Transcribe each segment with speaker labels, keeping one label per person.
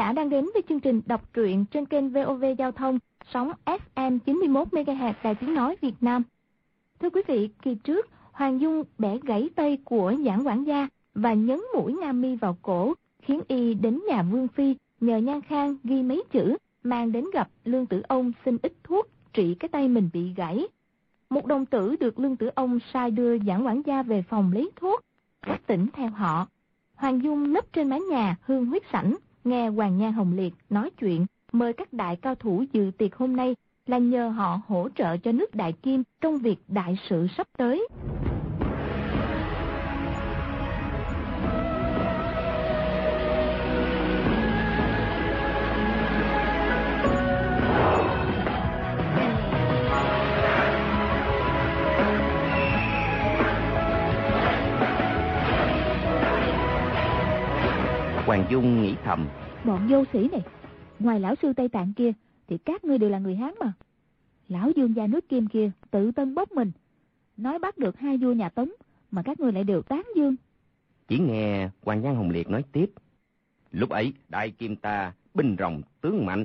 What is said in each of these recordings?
Speaker 1: giả đang đến với chương trình đọc truyện trên kênh VOV Giao thông, sóng FM 91MHz Đài Tiếng Nói Việt Nam. Thưa quý vị, kỳ trước, Hoàng Dung bẻ gãy tay của giảng quản gia và nhấn mũi Nam Mi vào cổ, khiến y đến nhà Vương Phi nhờ Nhan Khang ghi mấy chữ mang đến gặp Lương Tử Ông xin ít thuốc trị cái tay mình bị gãy. Một đồng tử được Lương Tử Ông sai đưa giảng quản gia về phòng lấy thuốc, các tỉnh theo họ. Hoàng Dung nấp trên mái nhà hương huyết sảnh, nghe Hoàng Nhan Hồng Liệt nói chuyện, mời các đại cao thủ dự tiệc hôm nay là nhờ họ hỗ trợ cho nước Đại Kim trong việc đại sự sắp tới.
Speaker 2: Hoàng Dung nghĩ thầm.
Speaker 3: Bọn vô sĩ này, ngoài lão sư Tây Tạng kia, thì các ngươi đều là người Hán mà. Lão dương gia nước Kim kia tự tân bốc mình, nói bắt được hai vua nhà Tống, mà các ngươi lại đều tán dương.
Speaker 2: Chỉ nghe Hoàng Giang Hồng Liệt nói tiếp. Lúc ấy, Đại Kim ta binh rồng tướng mạnh,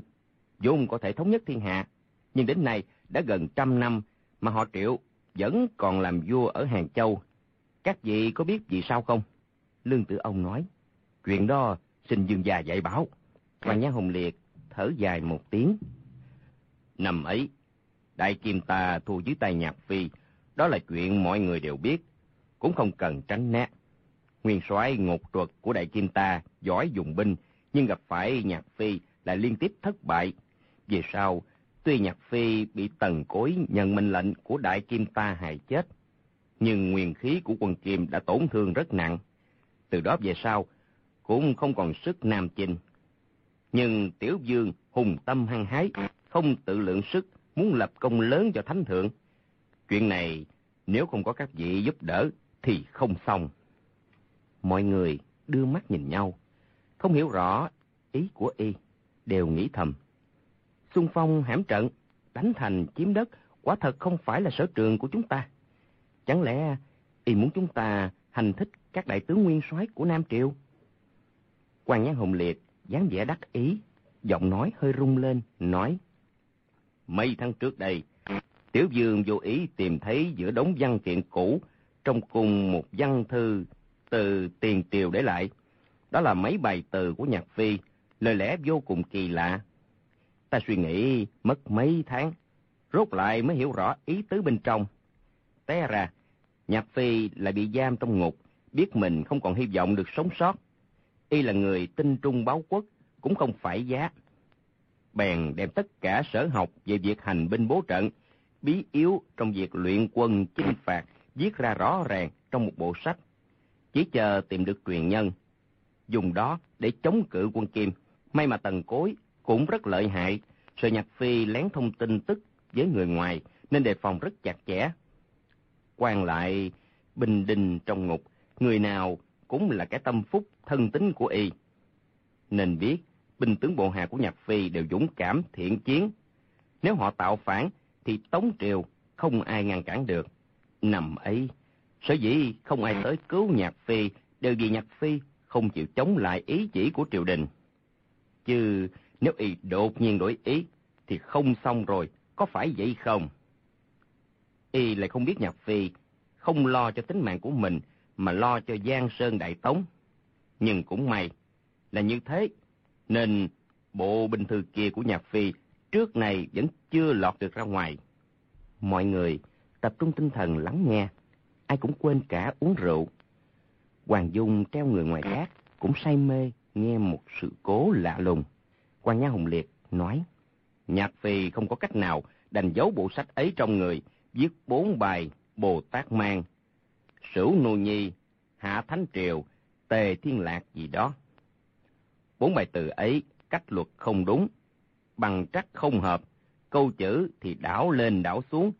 Speaker 2: vốn có thể thống nhất thiên hạ. Nhưng đến nay đã gần trăm năm mà họ triệu vẫn còn làm vua ở Hàng Châu. Các vị có biết vì sao không? Lương Tử Ông nói. Chuyện đó xin dương già dạy bảo. Hoàng Nhan Hồng Liệt thở dài một tiếng. Năm ấy, Đại Kim ta thua dưới tay Nhạc Phi, đó là chuyện mọi người đều biết, cũng không cần tránh né. Nguyên soái ngột truật của Đại Kim ta giỏi dùng binh, nhưng gặp phải Nhạc Phi lại liên tiếp thất bại. Về sau, tuy Nhạc Phi bị tần cối nhận mệnh lệnh của Đại Kim ta hại chết, nhưng nguyên khí của quân Kim đã tổn thương rất nặng. Từ đó về sau, cũng không còn sức nam chinh. Nhưng Tiểu Dương hùng tâm hăng hái, không tự lượng sức, muốn lập công lớn cho thánh thượng. Chuyện này nếu không có các vị giúp đỡ thì không xong. Mọi người đưa mắt nhìn nhau, không hiểu rõ ý của y, đều nghĩ thầm. Xung phong hãm trận, đánh thành chiếm đất, quả thật không phải là sở trường của chúng ta. Chẳng lẽ y muốn chúng ta hành thích các đại tướng nguyên soái của Nam Triều? Quan Nhãn hùng Liệt dáng vẻ đắc ý, giọng nói hơi rung lên, nói Mấy tháng trước đây, Tiểu Dương vô ý tìm thấy giữa đống văn kiện cũ trong cùng một văn thư từ tiền triều để lại. Đó là mấy bài từ của Nhạc Phi, lời lẽ vô cùng kỳ lạ. Ta suy nghĩ mất mấy tháng, rốt lại mới hiểu rõ ý tứ bên trong. Té ra, Nhạc Phi lại bị giam trong ngục, biết mình không còn hy vọng được sống sót. Y là người tinh trung báo quốc, cũng không phải giá. Bèn đem tất cả sở học về việc hành binh bố trận, bí yếu trong việc luyện quân chinh phạt, viết ra rõ ràng trong một bộ sách. Chỉ chờ tìm được truyền nhân, dùng đó để chống cự quân Kim. May mà Tần Cối cũng rất lợi hại, sợ Nhạc Phi lén thông tin tức với người ngoài, nên đề phòng rất chặt chẽ. quan lại bình đình trong ngục, người nào cũng là cái tâm phúc thân tính của y. Nên biết, binh tướng bộ hạ của Nhạc Phi đều dũng cảm, thiện chiến. Nếu họ tạo phản, thì Tống Triều không ai ngăn cản được. Nằm ấy, sở dĩ không ai tới cứu Nhạc Phi đều vì Nhạc Phi không chịu chống lại ý chỉ của triều đình. Chứ nếu y đột nhiên đổi ý, thì không xong rồi, có phải vậy không? Y lại không biết Nhạc Phi không lo cho tính mạng của mình, mà lo cho Giang Sơn Đại Tống. Nhưng cũng may là như thế, nên bộ bình thư kia của Nhạc Phi trước này vẫn chưa lọt được ra ngoài. Mọi người tập trung tinh thần lắng nghe, ai cũng quên cả uống rượu. Hoàng Dung treo người ngoài gác cũng say mê nghe một sự cố lạ lùng. Quan Nhã Hùng Liệt nói, Nhạc Phi không có cách nào đành giấu bộ sách ấy trong người, viết bốn bài Bồ Tát Mang, Sửu Nô Nhi, Hạ Thánh Triều, Tề Thiên Lạc gì đó. Bốn bài từ ấy cách luật không đúng, bằng trắc không hợp, câu chữ thì đảo lên đảo xuống,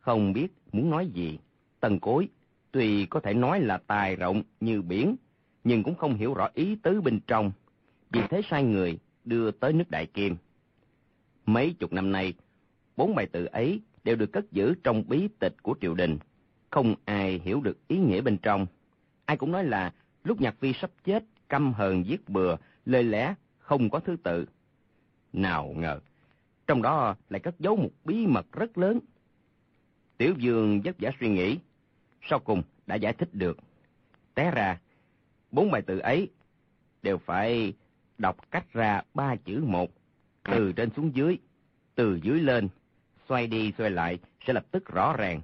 Speaker 2: không biết muốn nói gì. Tần cối tuy có thể nói là tài rộng như biển, nhưng cũng không hiểu rõ ý tứ bên trong, vì thế sai người đưa tới nước Đại Kim. Mấy chục năm nay, bốn bài từ ấy đều được cất giữ trong bí tịch của triều đình, không ai hiểu được ý nghĩa bên trong. Ai cũng nói là lúc Nhạc Phi sắp chết, căm hờn giết bừa, lời lẽ không có thứ tự. Nào ngờ, trong đó lại cất giấu một bí mật rất lớn. Tiểu Dương vất vả suy nghĩ, sau cùng đã giải thích được. Té ra, bốn bài tự ấy đều phải đọc cách ra ba chữ một, từ trên xuống dưới, từ dưới lên, xoay đi xoay lại sẽ lập tức rõ ràng.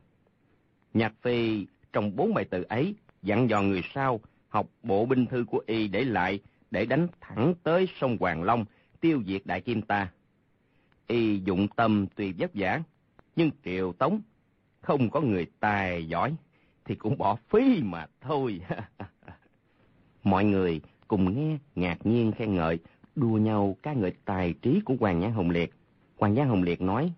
Speaker 2: Nhạc Phi trong bốn bài tự ấy dặn dò người sau học bộ binh thư của y để lại để đánh thẳng tới sông Hoàng Long, tiêu diệt đại kim ta. Y dụng tâm tuy vất vả, nhưng Triệu Tống không có người tài giỏi thì cũng bỏ phí mà thôi. Mọi người cùng nghe ngạc nhiên khen ngợi, đua nhau ca ngợi tài trí của Hoàng Nhã Hồng Liệt. Hoàng Nhã Hồng Liệt nói,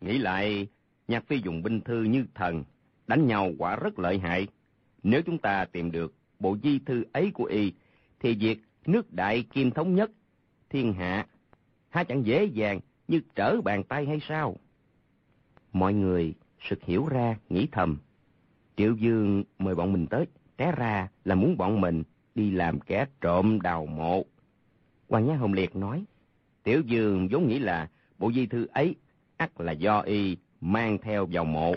Speaker 2: nghĩ lại, Nhạc Phi dùng binh thư như thần, đánh nhau quả rất lợi hại. Nếu chúng ta tìm được bộ di thư ấy của y, thì việc nước đại kim thống nhất, thiên hạ, há chẳng dễ dàng như trở bàn tay hay sao? Mọi người sực hiểu ra, nghĩ thầm. Triệu Dương mời bọn mình tới, té ra là muốn bọn mình đi làm kẻ trộm đào mộ. Hoàng Nhã Hồng Liệt nói, Tiểu Dương vốn nghĩ là bộ di thư ấy ắt là do y mang theo vào mộ.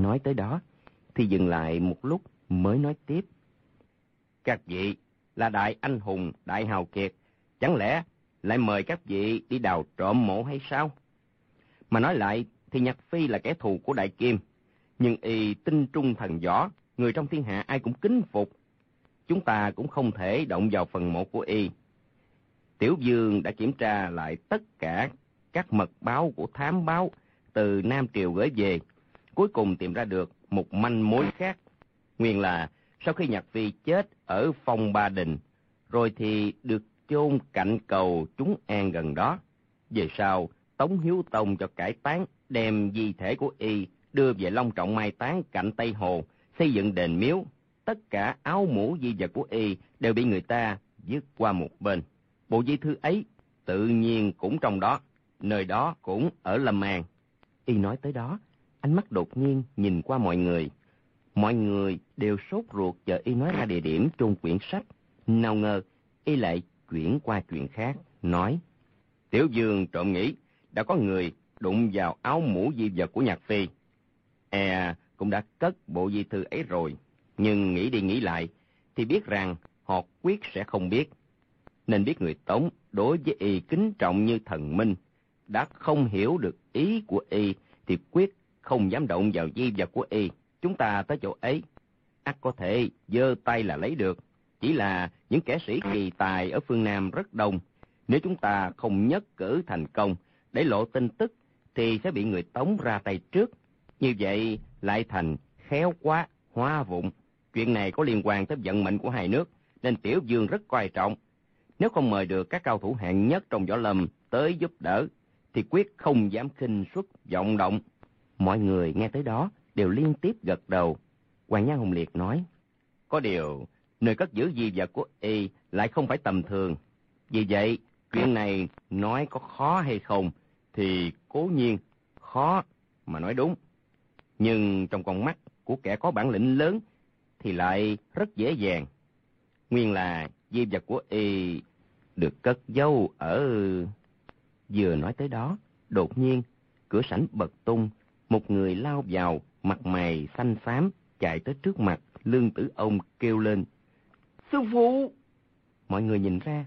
Speaker 2: Nói tới đó, thì dừng lại một lúc mới nói tiếp. Các vị là đại anh hùng, đại hào kiệt, chẳng lẽ lại mời các vị đi đào trộm mộ hay sao? Mà nói lại thì Nhạc Phi là kẻ thù của Đại Kim, nhưng y tinh trung thần võ, người trong thiên hạ ai cũng kính phục. Chúng ta cũng không thể động vào phần mộ của y. Tiểu Dương đã kiểm tra lại tất cả các mật báo của thám báo từ Nam Triều gửi về, cuối cùng tìm ra được một manh mối khác. Nguyên là sau khi Nhạc Phi chết ở phòng Ba Đình, rồi thì được chôn cạnh cầu chúng an gần đó. Về sau, Tống Hiếu Tông cho cải tán, đem di thể của y đưa về Long Trọng mai táng cạnh Tây Hồ, xây dựng đền miếu. Tất cả áo mũ di vật của y đều bị người ta dứt qua một bên. Bộ di thư ấy tự nhiên cũng trong đó, nơi đó cũng ở Lâm An. Y nói tới đó, ánh mắt đột nhiên nhìn qua mọi người. Mọi người đều sốt ruột chờ y nói ra địa điểm trong quyển sách. Nào ngờ, y lại chuyển qua chuyện khác, nói. Tiểu Dương trộm nghĩ, đã có người đụng vào áo mũ di vật của Nhạc Phi. E cũng đã cất bộ di thư ấy rồi, nhưng nghĩ đi nghĩ lại, thì biết rằng họ quyết sẽ không biết. Nên biết người Tống đối với y kính trọng như thần minh, đã không hiểu được ý của y thì quyết không dám động vào di vật của y. Chúng ta tới chỗ ấy, ắt có thể giơ tay là lấy được. Chỉ là những kẻ sĩ kỳ tài ở phương Nam rất đông. Nếu chúng ta không nhất cử thành công để lộ tin tức thì sẽ bị người Tống ra tay trước. Như vậy lại thành khéo quá, hoa vụng. Chuyện này có liên quan tới vận mệnh của hai nước, nên Tiểu Dương rất quan trọng. Nếu không mời được các cao thủ hạng nhất trong võ lâm tới giúp đỡ, thì quyết không dám khinh suất vọng động. Mọi người nghe tới đó đều liên tiếp gật đầu. Hoàng Nhan Hùng Liệt nói, có điều, nơi cất giữ di vật của y lại không phải tầm thường. Vì vậy, chuyện này nói có khó hay không, thì cố nhiên khó mà nói đúng. Nhưng trong con mắt của kẻ có bản lĩnh lớn thì lại rất dễ dàng. Nguyên là di vật của y được cất giấu ở... Vừa nói tới đó, đột nhiên, cửa sảnh bật tung, một người lao vào, mặt mày xanh xám, chạy tới trước mặt, lương tử ông kêu lên. Sư phụ! Mọi người nhìn ra,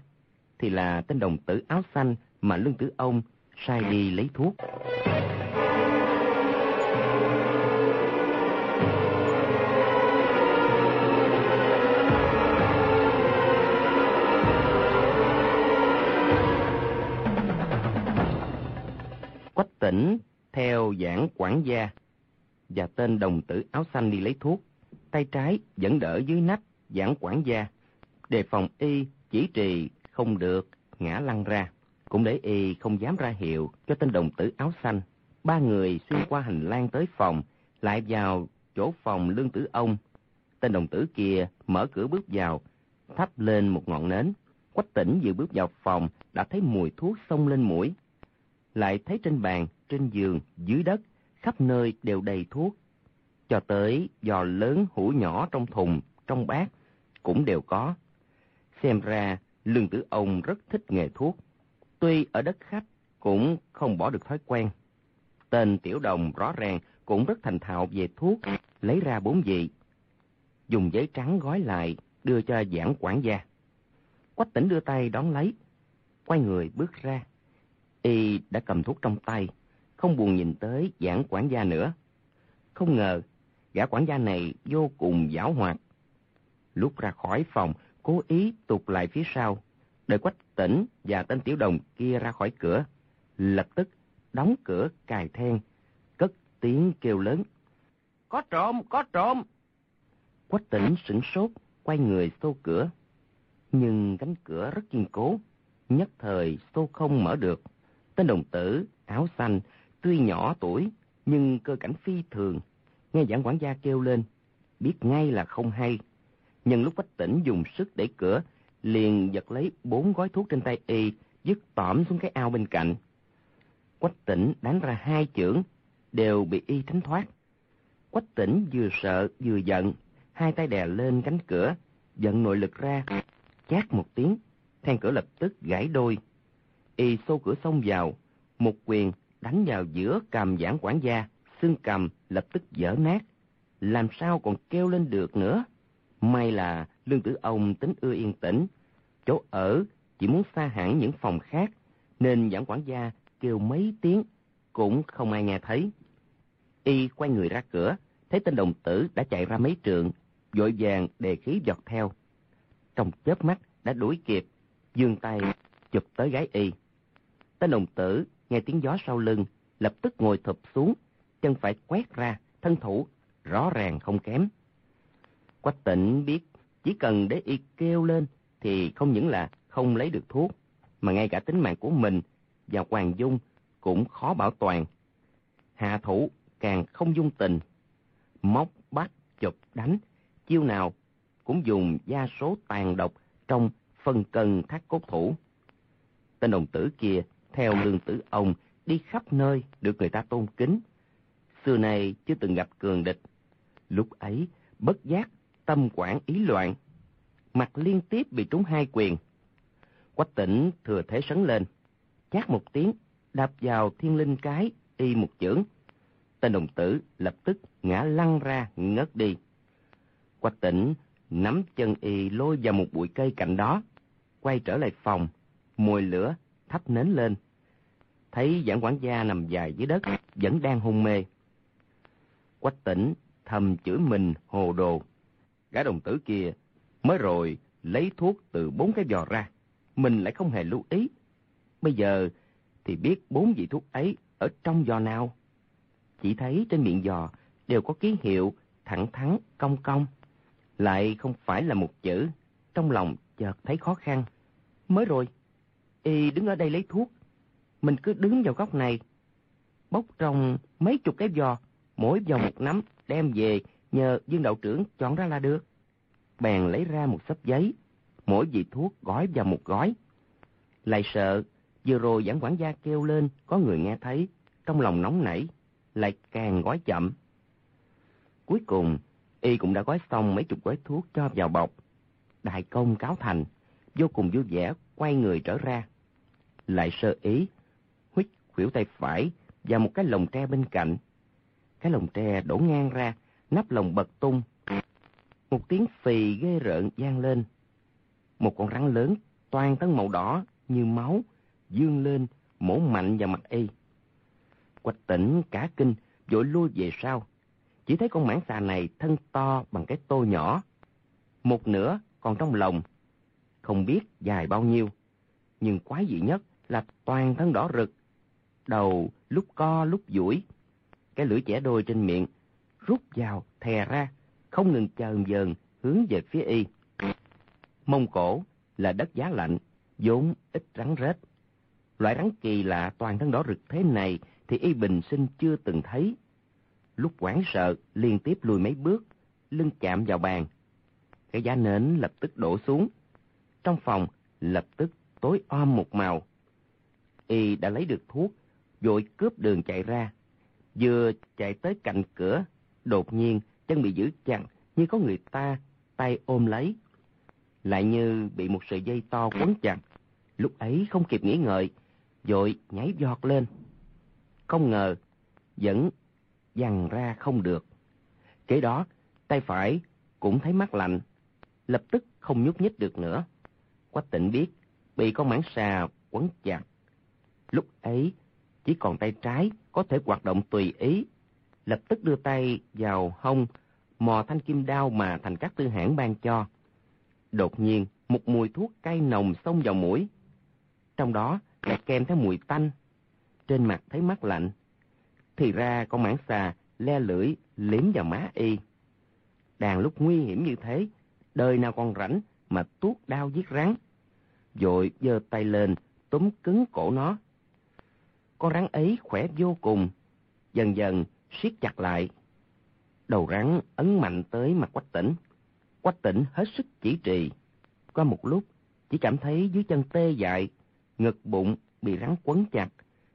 Speaker 2: thì là tên đồng tử áo xanh mà lương tử ông sai đi lấy thuốc. Quách tỉnh theo giảng quản gia và tên đồng tử áo xanh đi lấy thuốc, tay trái vẫn đỡ dưới nách giảng quản gia, đề phòng y chỉ trì không được ngã lăn ra cũng để y không dám ra hiệu cho tên đồng tử áo xanh. Ba người xuyên qua hành lang tới phòng, lại vào chỗ phòng lương tử ông. Tên đồng tử kia mở cửa bước vào, thắp lên một ngọn nến. Quách tỉnh vừa bước vào phòng đã thấy mùi thuốc xông lên mũi. Lại thấy trên bàn, trên giường, dưới đất, khắp nơi đều đầy thuốc. Cho tới giò lớn hũ nhỏ trong thùng, trong bát, cũng đều có. Xem ra Lương Tử Ông rất thích nghề thuốc. Tuy ở đất khách cũng không bỏ được thói quen. Tên Tiểu Đồng rõ ràng cũng rất thành thạo về thuốc, lấy ra bốn vị. Dùng giấy trắng gói lại, đưa cho giảng quản gia. Quách tỉnh đưa tay đón lấy, quay người bước ra. Y đã cầm thuốc trong tay, không buồn nhìn tới giảng quản gia nữa. Không ngờ, gã quản gia này vô cùng giảo hoạt. Lúc ra khỏi phòng, cố ý tụt lại phía sau, đợi quách tỉnh và tên tiểu đồng kia ra khỏi cửa. Lập tức đóng cửa cài then, cất tiếng kêu lớn. Có trộm, có trộm! Quách tỉnh sửng sốt, quay người xô cửa. Nhưng cánh cửa rất kiên cố, nhất thời xô không mở được. Tên đồng tử, áo xanh, tuy nhỏ tuổi, nhưng cơ cảnh phi thường. Nghe giảng quản gia kêu lên, biết ngay là không hay. Nhân lúc Quách tỉnh dùng sức đẩy cửa, liền giật lấy bốn gói thuốc trên tay y, dứt tỏm xuống cái ao bên cạnh. Quách tỉnh đánh ra hai chưởng, đều bị y tránh thoát. Quách tỉnh vừa sợ vừa giận, hai tay đè lên cánh cửa, giận nội lực ra, chát một tiếng, then cửa lập tức gãy đôi. Y xô cửa xông vào, một quyền đánh vào giữa cầm giảng quản gia, xương cầm lập tức dở nát. Làm sao còn kêu lên được nữa? May là lương tử ông tính ưa yên tĩnh, chỗ ở chỉ muốn xa hẳn những phòng khác, nên giảng quản gia kêu mấy tiếng cũng không ai nghe thấy. Y quay người ra cửa, thấy tên đồng tử đã chạy ra mấy trượng, vội vàng đề khí giọt theo. Trong chớp mắt đã đuổi kịp, dương tay chụp tới gái Y. Tên đồng tử nghe tiếng gió sau lưng, lập tức ngồi thụp xuống, chân phải quét ra, thân thủ rõ ràng không kém. Quách tỉnh biết chỉ cần để y kêu lên thì không những là không lấy được thuốc, mà ngay cả tính mạng của mình và Hoàng Dung cũng khó bảo toàn. Hạ thủ càng không dung tình. Móc, bắt, chụp, đánh, chiêu nào cũng dùng gia số tàn độc trong phần cân thác cốt thủ. Tên đồng tử kia, theo lương tử ông, đi khắp nơi được người ta tôn kính. Xưa này chưa từng gặp cường địch. Lúc ấy, bất giác, tâm quản ý loạn. Mặt liên tiếp bị trúng hai quyền. Quách tỉnh thừa thế sấn lên. Chát một tiếng, đạp vào thiên linh cái, y một chưởng. Tên đồng tử lập tức ngã lăn ra, ngất đi. Quách tỉnh nắm chân y lôi vào một bụi cây cạnh đó, quay trở lại phòng, mùi lửa thắp nến lên. Thấy giảng quản gia nằm dài dưới đất, vẫn đang hôn mê. Quách tỉnh thầm chửi mình hồ đồ. Gã đồng tử kia mới rồi lấy thuốc từ bốn cái giò ra, mình lại không hề lưu ý. Bây giờ thì biết bốn vị thuốc ấy ở trong giò nào. Chỉ thấy trên miệng giò đều có ký hiệu thẳng thắn, cong cong. Lại không phải là một chữ, trong lòng chợt thấy khó khăn. Mới rồi, y đứng ở đây lấy thuốc. Mình cứ đứng vào góc này, bốc trong mấy chục cái giò, mỗi giò một nắm, đem về nhờ dương đạo trưởng chọn ra là được. Bèn lấy ra một sấp giấy, mỗi vị thuốc gói vào một gói. Lại sợ, vừa rồi giảng quản gia kêu lên, có người nghe thấy, trong lòng nóng nảy, lại càng gói chậm. Cuối cùng, y cũng đã gói xong mấy chục gói thuốc cho vào bọc. Đại công cáo thành, vô cùng vui vẻ quay người trở ra. Lại sơ ý, khuỷu tay phải và một cái lồng tre bên cạnh. Cái lồng tre đổ ngang ra, nắp lồng bật tung. Một tiếng phì ghê rợn vang lên. Một con rắn lớn, toàn thân màu đỏ như máu, dương lên, mổ mạnh vào mặt y. Quạch tỉnh cả kinh, vội lui về sau. Chỉ thấy con mãng xà này thân to bằng cái tô nhỏ. Một nửa còn trong lồng. Không biết dài bao nhiêu. Nhưng quái dị nhất là toàn thân đỏ rực. Đầu lúc co lúc duỗi. Cái lưỡi chẻ đôi trên miệng rút vào, thè ra, không ngừng chờn dờn hướng về phía y. Mông cổ là đất giá lạnh, vốn ít rắn rết. Loại rắn kỳ lạ toàn thân đỏ rực thế này thì y bình sinh chưa từng thấy. Lúc hoảng sợ, liên tiếp lùi mấy bước, lưng chạm vào bàn. Cái giá nến lập tức đổ xuống. Trong phòng lập tức tối om một màu. Y đã lấy được thuốc, vội cướp đường chạy ra. Vừa chạy tới cạnh cửa, đột nhiên chân bị giữ chặt như có người ta tay ôm lấy. lại như bị một sợi dây to quấn chặt. Lúc ấy không kịp nghĩ ngợi, vội nhảy giọt lên. Không ngờ, vẫn dằn ra không được. Kế đó, tay phải cũng thấy mắt lạnh, lập tức không nhúc nhích được nữa. Quách tỉnh biết, bị con mãng xà quấn chặt. Lúc ấy, chỉ còn tay trái có thể hoạt động tùy ý. Lập tức đưa tay vào hông, mò thanh kim đao mà thành các tư hãn ban cho. Đột nhiên, một mùi thuốc cay nồng xông vào mũi. Trong đó lại kèm theo mùi tanh. Trên mặt thấy mắt lạnh. Thì ra con mãng xà le lưỡi liếm vào má y. Đàn lúc nguy hiểm như thế, đời nào còn rảnh mà tuốt đao giết rắn. Rồi giơ tay lên, túm cứng cổ nó. Con rắn ấy khỏe vô cùng, dần dần siết chặt lại. Đầu rắn ấn mạnh tới mặt quách tỉnh. Quách tỉnh hết sức chỉ trì. Qua một lúc, chỉ cảm thấy dưới chân tê dại, ngực bụng bị rắn quấn chặt,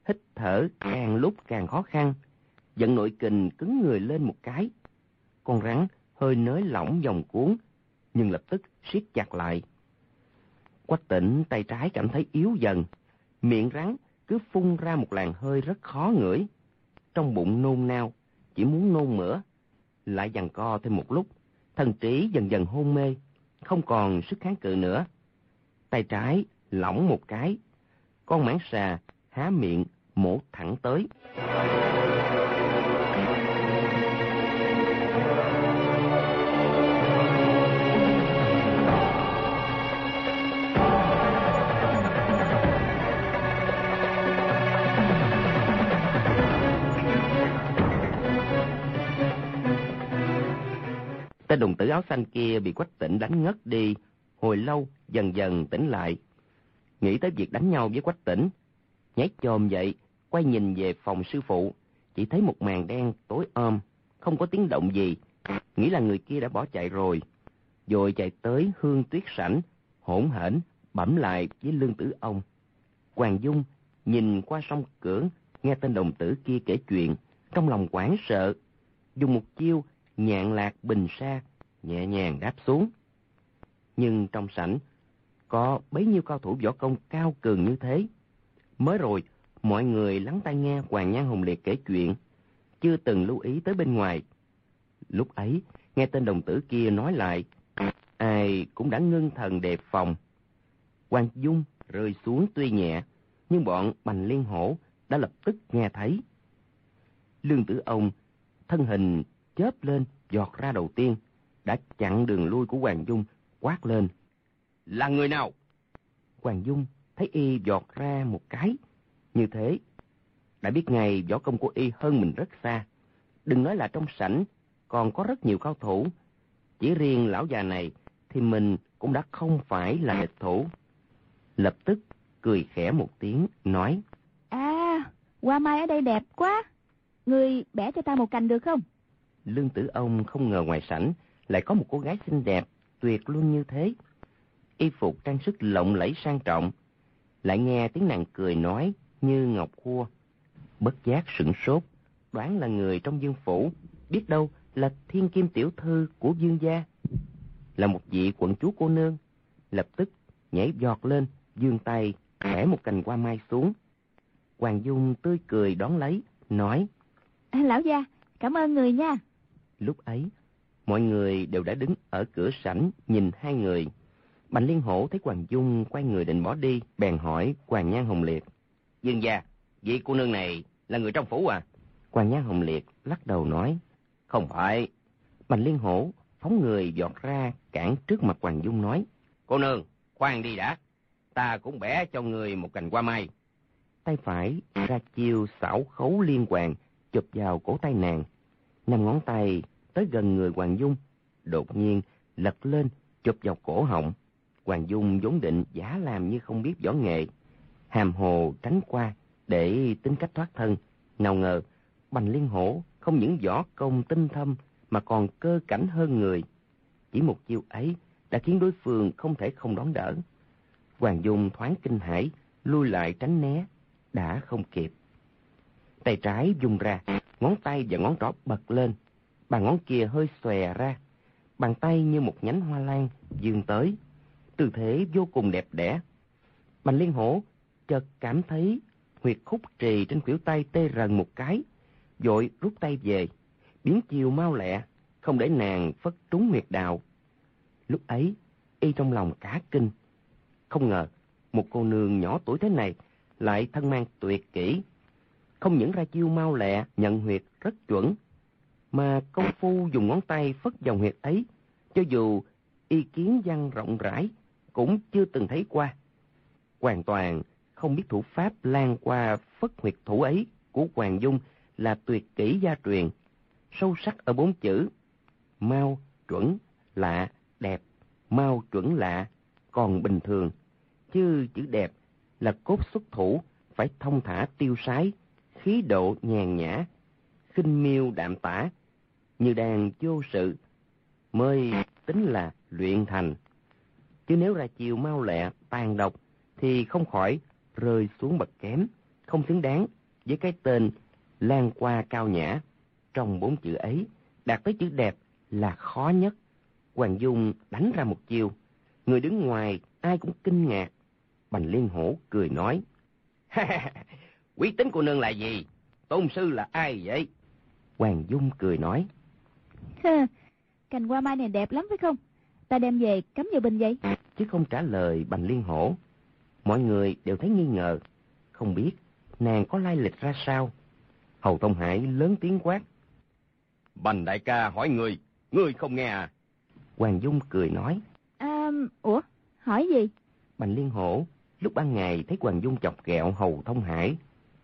Speaker 2: hít thở càng lúc càng khó khăn. giận nội kình cứng người lên một cái. Con rắn hơi nới lỏng vòng cuốn, nhưng lập tức siết chặt lại. Quách tỉnh tay trái cảm thấy yếu dần, miệng rắn cứ phun ra một làn hơi rất khó ngửi. Trong bụng nôn nao, chỉ muốn nôn mửa. Lại dằn co thêm một lúc, thần trí dần dần hôn mê, không còn sức kháng cự nữa. Tay trái lỏng một cái, con mãng xà há miệng mổ thẳng tới. Tên đồng tử áo xanh kia bị quách tỉnh đánh ngất đi, hồi lâu dần dần tỉnh lại. Nghĩ tới việc đánh nhau với quách tỉnh, nhảy chồm dậy, quay nhìn về phòng sư phụ, chỉ thấy một màn đen tối om không có tiếng động gì, nghĩ là người kia đã bỏ chạy rồi. Rồi chạy tới hương tuyết sảnh, hỗn hển, bẩm lại với lương tử ông. Hoàng Dung nhìn qua sông cửa, nghe tên đồng tử kia kể chuyện, trong lòng quảng sợ, dùng một chiêu nhạn lạc bình sa, nhẹ nhàng đáp xuống. Nhưng trong sảnh, có bấy nhiêu cao thủ võ công cao cường như thế. Mới rồi, mọi người lắng tai nghe Hoàng Nhan Hồng Liệt kể chuyện, chưa từng lưu ý tới bên ngoài. Lúc ấy, nghe tên đồng tử kia nói lại, ai cũng đã ngưng thần đề phòng. Hoàng Dung rơi xuống tuy nhẹ, nhưng bọn Bành Liên Hổ đã lập tức nghe thấy. Lương Tử Ông, thân hình chớp lên, giọt ra đầu tiên, đã chặn đường lui của Hoàng Dung, quát lên. Là người nào? Hoàng Dung thấy y giọt ra một cái, như thế. Đã biết ngày võ công của y hơn mình rất xa. Đừng nói là trong sảnh, còn có rất nhiều cao thủ. Chỉ riêng lão già này thì mình cũng đã không phải là địch thủ. Lập tức cười khẽ một tiếng, nói.
Speaker 3: À, hoa mai ở đây đẹp quá. Người bẻ cho ta một cành được không?
Speaker 2: Lương tử ông không ngờ ngoài sảnh lại có một cô gái xinh đẹp, tuyệt luôn như thế. Y phục trang sức lộng lẫy sang trọng, lại nghe tiếng nàng cười nói như ngọc khua. Bất giác sửng sốt, đoán là người trong dương phủ, biết đâu là thiên kim tiểu thư của dương gia. Là một vị quận chúa cô nương, lập tức nhảy giọt lên, dương tay, khẽ một cành hoa mai xuống. Hoàng Dung tươi cười đón lấy, nói.
Speaker 3: Lão gia, cảm ơn người nha.
Speaker 2: Lúc ấy, mọi người đều đã đứng ở cửa sảnh nhìn hai người. Bành Liên Hổ thấy Hoàng Dung quay người định bỏ đi, bèn hỏi Hoàng Nhan Hồng Liệt. Dương gia, vị cô nương này là người trong phủ à? Hoàng Nhan Hồng Liệt lắc đầu nói. Không phải. Bành Liên Hổ phóng người giọt ra cản trước mặt Hoàng Dung nói. Cô nương, khoan đi đã. Ta cũng bẻ cho người một cành hoa mai. Tay phải ra chiêu xảo khấu liên hoàn, chụp vào cổ tay nàng. Năm ngón tay tới gần người Hoàng Dung, đột nhiên lật lên chụp vào cổ họng. Hoàng Dung vốn định giả làm như không biết võ nghệ, hàm hồ tránh qua để tính cách thoát thân. Nào ngờ, Bành Liên Hổ không những võ công tinh thâm mà còn cơ cảnh hơn người. Chỉ một chiêu ấy đã khiến đối phương không thể không đón đỡ. Hoàng Dung thoáng kinh hãi, lui lại tránh né, đã không kịp. Tay trái dùng ra, ngón tay và ngón trỏ bật lên, bàn ngón kia hơi xòe ra, bàn tay như một nhánh hoa lan dương tới, tư thế vô cùng đẹp đẽ. Bành Liên Hổ chợt cảm thấy huyệt khúc trì trên khuỷu tay tê rần một cái, vội rút tay về, biến chiều mau lẹ, không để nàng phất trúng huyệt đạo. Lúc ấy, y trong lòng cả kinh. Không ngờ, một cô nương nhỏ tuổi thế này lại thân mang tuyệt kỹ. Không những ra chiêu mau lẹ, nhận huyệt rất chuẩn, mà công phu dùng ngón tay phất dòng huyệt ấy, cho dù ý kiến văn rộng rãi, cũng chưa từng thấy qua. Hoàn toàn không biết thủ pháp lan qua phất huyệt thủ ấy của Hoàng Dung là tuyệt kỹ gia truyền, sâu sắc ở bốn chữ, mau, chuẩn, lạ, đẹp, mau, chuẩn, lạ, còn bình thường, chứ chữ đẹp là cốt xuất thủ, phải thông thả tiêu sái, khí độ nhàn nhã, khinh miêu đạm tả, như đang vô sự, mới tính là luyện thành. Chứ nếu ra chiều mau lẹ, tàn độc, thì không khỏi rơi xuống bậc kém, không xứng đáng với cái tên lan qua cao nhã. Trong bốn chữ ấy, đạt tới chữ đẹp là khó nhất. Hoàng Dung đánh ra một chiêu. Người đứng ngoài ai cũng kinh ngạc. Bành Liên Hổ cười nói. Quý tính của nương là gì? Tôn sư là ai vậy? Hoàng Dung cười nói.
Speaker 3: Cành hoa mai này đẹp lắm phải không? Ta đem về cắm vào bình vậy?
Speaker 2: Chứ không trả lời Bành Liên Hổ. Mọi người đều thấy nghi ngờ. Không biết nàng có lai lịch ra sao. Hầu Tông Hải lớn tiếng quát. Bành đại ca hỏi người, người không nghe à? Hoàng Dung cười nói.
Speaker 3: À, ủa, hỏi gì?
Speaker 2: Bành Liên Hổ lúc ban ngày thấy Hoàng Dung chọc ghẹo Hầu Thông Hải,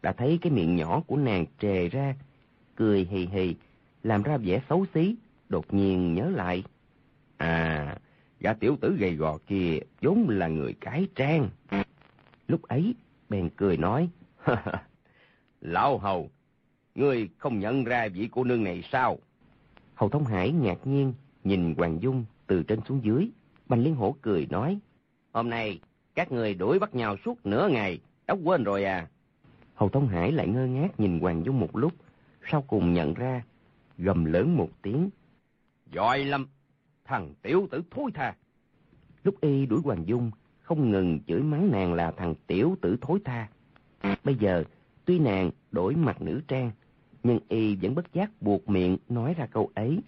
Speaker 2: đã thấy cái miệng nhỏ của nàng trề ra, cười hì hì, làm ra vẻ xấu xí, đột nhiên nhớ lại. À, gã tiểu tử gầy gò kia vốn là người cái trang. Lúc ấy, bèn cười nói, Lão Hầu, ngươi không nhận ra vị cô nương này sao? Hầu Thông Hải ngạc nhiên, nhìn Hoàng Dung từ trên xuống dưới. Bành Liên Hổ cười nói, Hôm nay, các người đuổi bắt nhau suốt nửa ngày, đã quên rồi à? Hầu Thông Hải lại ngơ ngác nhìn Hoàng Dung một lúc, sau cùng nhận ra, gầm lớn một tiếng. Giỏi lắm, thằng tiểu tử thối tha. Lúc y đuổi Hoàng Dung, không ngừng chửi mắng nàng là thằng tiểu tử thối tha. Bây giờ, tuy nàng đổi mặt nữ trang, nhưng y vẫn bất giác buộc miệng nói ra câu ấy.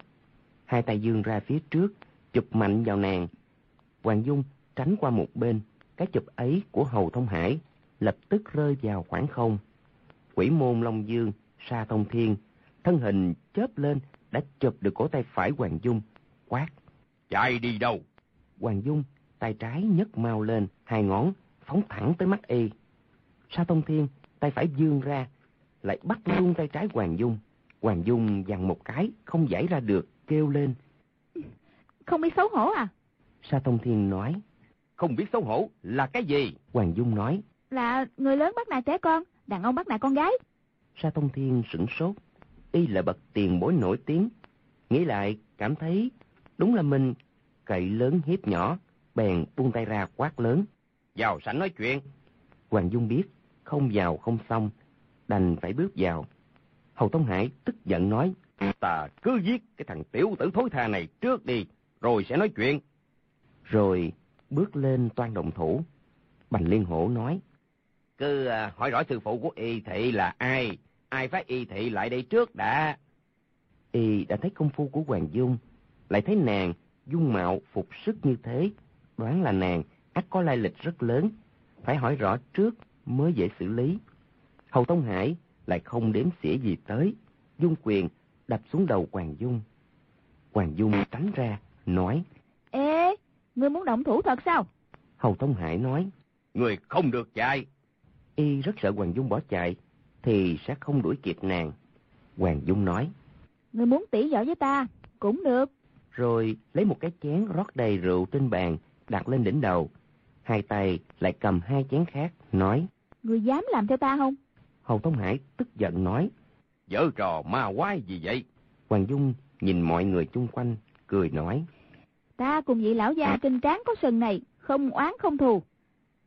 Speaker 2: Hai tay dương ra phía trước, chụp mạnh vào nàng. Hoàng Dung tránh qua một bên, cái chụp ấy của Hầu Thông Hải lập tức rơi vào khoảng không. Quỷ môn Long Dương, Sa Thông Thiên, thân hình chớp lên đã chụp được cổ tay phải Hoàng Dung, quát. Chạy đi đâu? Hoàng Dung, tay trái nhấc mau lên, hai ngón, phóng thẳng tới mắt y. Sa Thông Thiên, tay phải dương ra, lại bắt luôn tay trái Hoàng Dung. Hoàng Dung dằn một cái, không giải ra được, kêu lên.
Speaker 3: Không biết xấu hổ à?
Speaker 2: Sa Thông Thiên nói. Không biết xấu hổ là cái gì? Hoàng Dung nói.
Speaker 3: Là người lớn bắt nạt trẻ con, đàn ông bắt nạt con gái.
Speaker 2: Sa Thông Thiên sửng sốt. Y là bậc tiền bối nổi tiếng. Nghĩ lại, cảm thấy đúng là mình cậy lớn hiếp nhỏ, bèn buông tay ra quát lớn. Vào sảnh nói chuyện. Hoàng Dung biết, không vào không xong, đành phải bước vào. Hầu Tông Hải tức giận nói, ta cứ giết cái thằng tiểu tử thối tha này trước đi, rồi sẽ nói chuyện. Rồi bước lên toan đồng thủ. Bành Liên Hổ nói, cứ à, hỏi rõ sư phụ của y thị là ai, ai phát y thị lại đây trước đã. Y đã thấy công phu của Hoàng Dung, lại thấy nàng dung mạo phục sức như thế, đoán là nàng ắt có lai lịch rất lớn, phải hỏi rõ trước mới dễ xử lý. Hầu Tông Hải lại không đếm xỉa gì tới, dung quyền đập xuống đầu Hoàng Dung. Hoàng Dung tránh ra, nói,
Speaker 3: Ê, ngươi muốn động thủ thật sao?
Speaker 2: Hầu Tông Hải nói, Người không được chạy. Y rất sợ Hoàng Dung bỏ chạy, thì sẽ không đuổi kịp nàng. Hoàng Dung nói,
Speaker 3: Ngươi muốn tỉ võ với ta, cũng được.
Speaker 2: Rồi lấy một cái chén rót đầy rượu trên bàn, đặt lên đỉnh đầu. Hai tay lại cầm hai chén khác, nói,
Speaker 3: Ngươi dám làm theo ta không?
Speaker 2: Hầu Tông Hải tức giận nói, Giở trò ma quái gì vậy? Hoàng Dung nhìn mọi người chung quanh, cười nói,
Speaker 3: Ta cùng vị lão gia trên trán có sừng này, không oán không thù.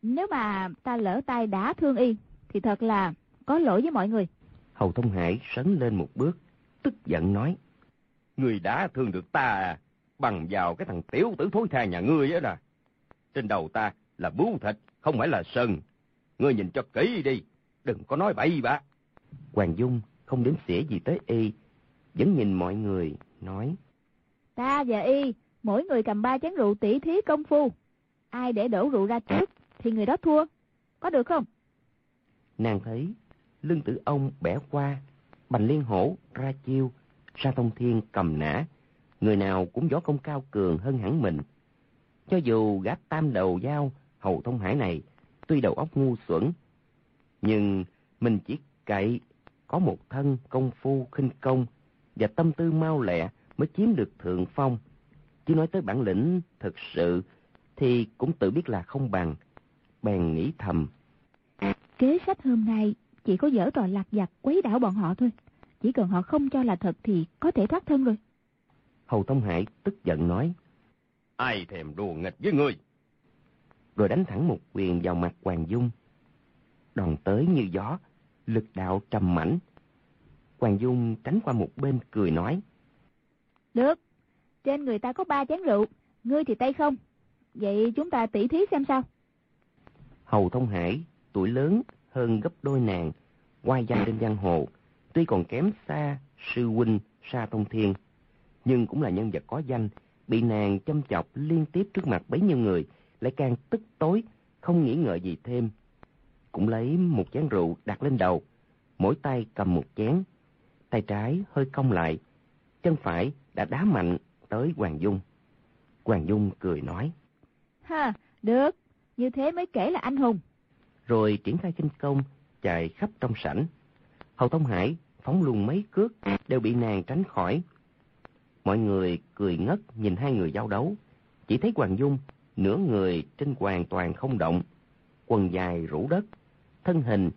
Speaker 3: Nếu mà ta lỡ tay đã thương y, thì thật là có lỗi với mọi người.
Speaker 2: Hầu Thông Hải sấn lên một bước, tức giận nói, Người đã thương được ta à, bằng vào cái thằng tiểu tử thối tha nhà ngươi á là. trên đầu ta là bướu thịt, không phải là sừng. Ngươi nhìn cho kỹ đi, đừng có nói bậy bạ. Hoàng Dung không đếm xỉa gì tới y, vẫn nhìn mọi người, nói.
Speaker 3: Ta và y, mỗi người cầm ba chén rượu tỉ thí công phu. Ai để đổ rượu ra trước, thì người đó thua. Có được không?
Speaker 2: Nàng thấy, lưng tử ông bẻ qua, bành liên hổ, ra chiêu, sa thông thiên cầm nã. Người nào cũng võ công cao cường hơn hẳn mình. Cho dù gã tam đầu dao, hầu thông hải này, tuy đầu óc ngu xuẩn, nhưng mình chỉ cậy có một thân công phu khinh công và tâm tư mau lẹ mới chiếm được thượng phong. Chứ nói tới bản lĩnh thực sự thì cũng tự biết là không bằng. Bèn nghĩ thầm.
Speaker 3: Kế sách hôm nay chỉ có dở trò lạc giặc quấy đảo bọn họ thôi. Chỉ cần họ không cho là thật thì có thể thoát thân rồi.
Speaker 2: Hầu Thông Hải tức giận nói. Ai thèm đùa nghịch với ngươi? Rồi đánh thẳng một quyền vào mặt Hoàng Dung. Đòn tới như gió, lực đạo trầm mảnh. Hoàng Dung tránh qua một bên cười nói.
Speaker 3: Được, trên người ta có ba chén rượu, ngươi thì tay không. Vậy chúng ta tỉ thí xem sao.
Speaker 2: Hầu Thông Hải, tuổi lớn hơn gấp đôi nàng, quay danh trên giang hồ, tuy còn kém xa sư huynh Sa Thông Thiên, nhưng cũng là nhân vật có danh, bị nàng châm chọc liên tiếp trước mặt bấy nhiêu người, lại càng tức tối, không nghĩ ngợi gì thêm. Cũng lấy một chén rượu đặt lên đầu, mỗi tay cầm một chén, tay trái hơi cong lại, chân phải đã đá mạnh tới Hoàng Dung. Hoàng Dung cười nói.
Speaker 3: Ha, được, như thế mới kể là anh hùng.
Speaker 2: Rồi triển khai kinh công, chạy khắp trong sảnh. Hầu Thông Hải phóng luôn mấy cước đều bị nàng tránh khỏi. Mọi người cười ngất nhìn hai người giao đấu. Chỉ thấy Hoàng Dung, nửa người trên hoàn toàn không động. Quần dài rủ đất, thân hình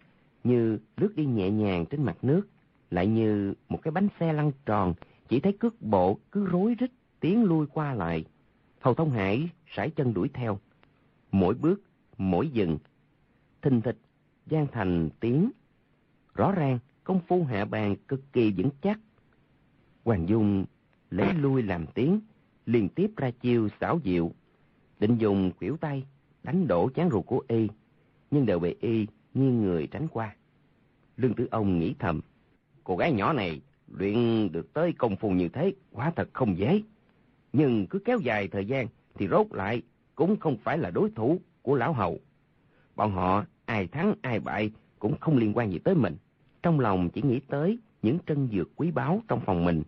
Speaker 2: như lướt đi nhẹ nhàng trên mặt nước, lại như một cái bánh xe lăn tròn, chỉ thấy cước bộ cứ rối rít tiến lui qua lại. Hầu Thông Hải sải chân đuổi theo. Mỗi bước, mỗi dừng. Thình thịch, gian thành tiếng. Rõ ràng, công phu hạ bàn cực kỳ vững chắc. Hoàng Dung lấy lui làm tiếng, liên tiếp ra chiêu xảo diệu. Định dùng khuỷu tay, đánh đổ chán ruột của y, nhưng đều bị y nghiêng người tránh qua. Lương Tử Ông nghĩ thầm, cô gái nhỏ này luyện được tới công phu như thế, quá thật không dễ. Nhưng cứ kéo dài thời gian thì rốt lại cũng không phải là đối thủ của lão hầu. Bọn họ ai thắng ai bại cũng không liên quan gì tới mình. Trong lòng chỉ nghĩ tới những trân dược quý báu trong phòng mình.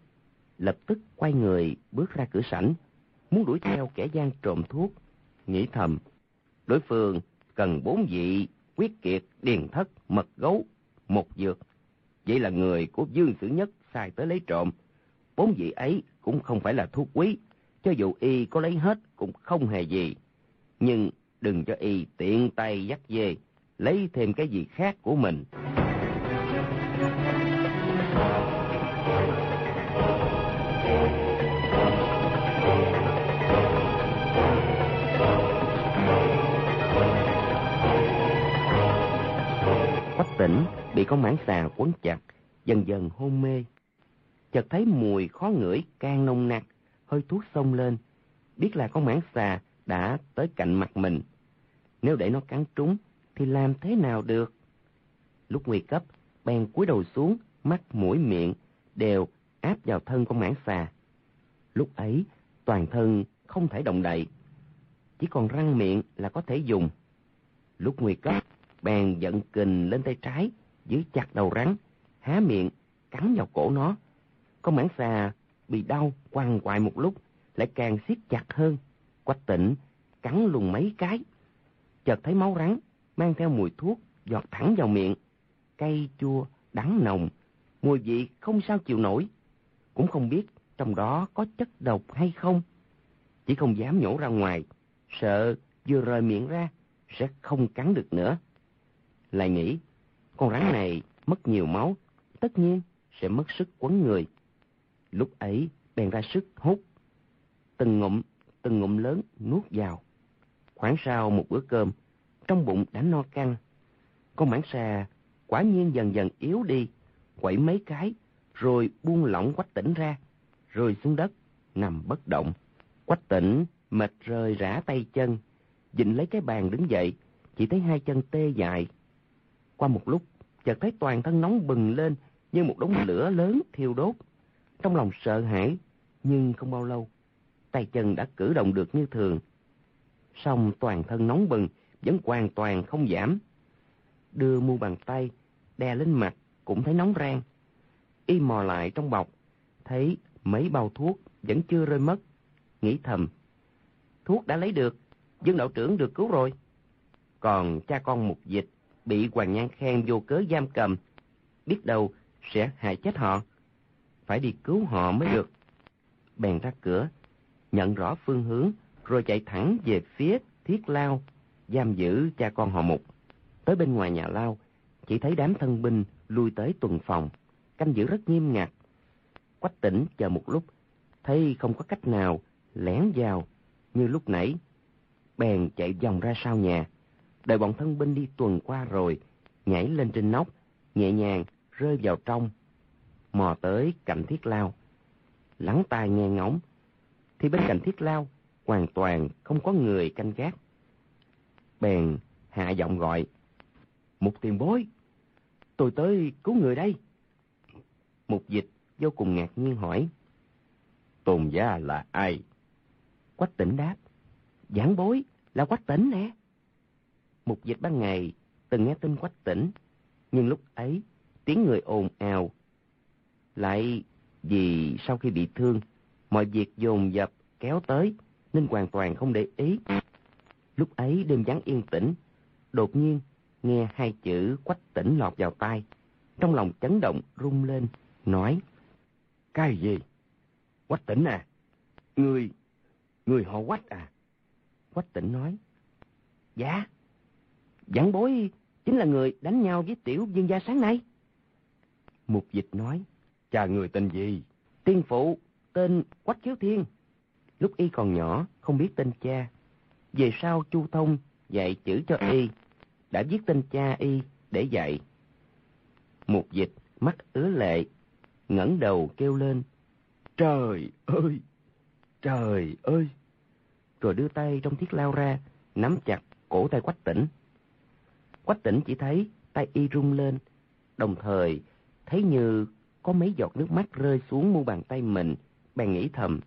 Speaker 2: Lập tức quay người bước ra cửa sảnh, muốn đuổi theo kẻ gian trộm thuốc. Nghĩ thầm, đối phương cần bốn vị quyết kiệt, điền thất, mật gấu, một dược. Vậy là người của Dương Sử Nhất sai tới lấy trộm. Bốn vị ấy cũng không phải là thuốc quý, cho dù y có lấy hết cũng không hề gì. Nhưng đừng cho y tiện tay dắt về lấy thêm cái gì khác của mình. Quách tỉnh bị con mãng xà quấn chặt, dần dần hôn mê. Chợt thấy mùi khó ngửi càng nồng nặc, hơi thuốc xông lên, biết là con mãng xà đã tới cạnh mặt mình. Nếu để nó cắn trúng, thì làm thế nào được? Lúc nguy cấp, bèn cúi đầu xuống, mắt mũi miệng đều áp vào thân con mãng xà. Lúc ấy, toàn thân không thể động đậy, chỉ còn răng miệng là có thể dùng. Lúc nguy cấp, bèn giận kình lên tay trái, giữ chặt đầu rắn, há miệng, cắn vào cổ nó. Con mãng xà bị đau quằn quại một lúc, lại càng siết chặt hơn. Quách tỉnh, cắn lùng mấy cái. Chợt thấy máu rắn, mang theo mùi thuốc, giọt thẳng vào miệng. Cay chua, đắng nồng, mùi vị không sao chịu nổi. Cũng không biết trong đó có chất độc hay không. Chỉ không dám nhổ ra ngoài, sợ vừa rời miệng ra, sẽ không cắn được nữa. Lại nghĩ, con rắn này mất nhiều máu, tất nhiên sẽ mất sức quấn người. Lúc ấy bèn ra sức hút. Từng ngụm, từng ngụm lớn nuốt vào. Khoảng sau một bữa cơm, trong bụng đã no căng. Con mãng xà quả nhiên dần dần yếu đi, quẩy mấy cái, rồi buông lỏng quách tỉnh ra, rồi xuống đất, nằm bất động. Quách tỉnh mệt rời rã tay chân, dịnh lấy cái bàn đứng dậy, chỉ thấy hai chân tê dại. Qua một lúc, chợt thấy toàn thân nóng bừng lên như một đống lửa lớn thiêu đốt. Trong lòng sợ hãi, nhưng không bao lâu, tay chân đã cử động được như thường. Xong toàn thân nóng bừng, vẫn hoàn toàn không giảm. Đưa mu bàn tay, đè lên mặt, cũng thấy nóng rang. Y mò lại trong bọc, thấy mấy bao thuốc vẫn chưa rơi mất. Nghĩ thầm, thuốc đã lấy được, Dương đạo trưởng được cứu rồi. Còn cha con mục dịch bị Hoàng Nhan khen vô cớ giam cầm, biết đâu sẽ hại chết họ. Phải đi cứu họ mới được. Bèn ra cửa, nhận rõ phương hướng, rồi chạy thẳng về phía thiết lao, giam giữ cha con họ mục. Tới bên ngoài nhà lao, chỉ thấy đám thân binh lui tới tuần phòng, canh giữ rất nghiêm ngặt. Quách tỉnh chờ một lúc, thấy không có cách nào, lén vào, như lúc nãy. Bèn chạy vòng ra sau nhà, đợi bọn thân binh đi tuần qua rồi, nhảy lên trên nóc, nhẹ nhàng rơi vào trong, mò tới cạnh thiết lao. Lắng tai nghe ngóng, thì bên cạnh thiết lao hoàn toàn không có người canh gác. Bèn hạ giọng gọi, Một tiền bối, tôi tới cứu người đây. Mục dịch vô cùng ngạc nhiên hỏi, Tôn gia là ai? Quách tỉnh đáp, giảng bối là quách tỉnh nè. Mục dịch ban ngày từng nghe tin quách tỉnh, nhưng lúc ấy tiếng người ồn ào. Lại vì sau khi bị thương, mọi việc dồn dập kéo tới nên hoàn toàn không để ý. Lúc ấy đêm vắng yên tĩnh, đột nhiên nghe hai chữ quách tỉnh lọt vào tai. Trong lòng chấn động rung lên, nói. Cái gì? Quách tỉnh à? Người, người họ quách à? Quách tỉnh nói. Dạ. Giảng bối chính là người đánh nhau với tiểu dương gia sáng nay. Mục dịch nói. Cha người tên gì? Tiên phụ, tên Quách chiếu Thiên. Lúc y còn nhỏ, không biết tên cha. Về sau Chu Thông dạy chữ cho y, đã viết tên cha y để dạy. Mục dịch mắt ứa lệ, ngẩng đầu kêu lên. Trời ơi! Trời ơi! Rồi đưa tay trong thiết lao ra, nắm chặt cổ tay quách tỉnh. Quách tỉnh chỉ thấy tay y rung lên, đồng thời thấy như có mấy giọt nước mắt rơi xuống mu bàn tay mình, bèn nghĩ thầm.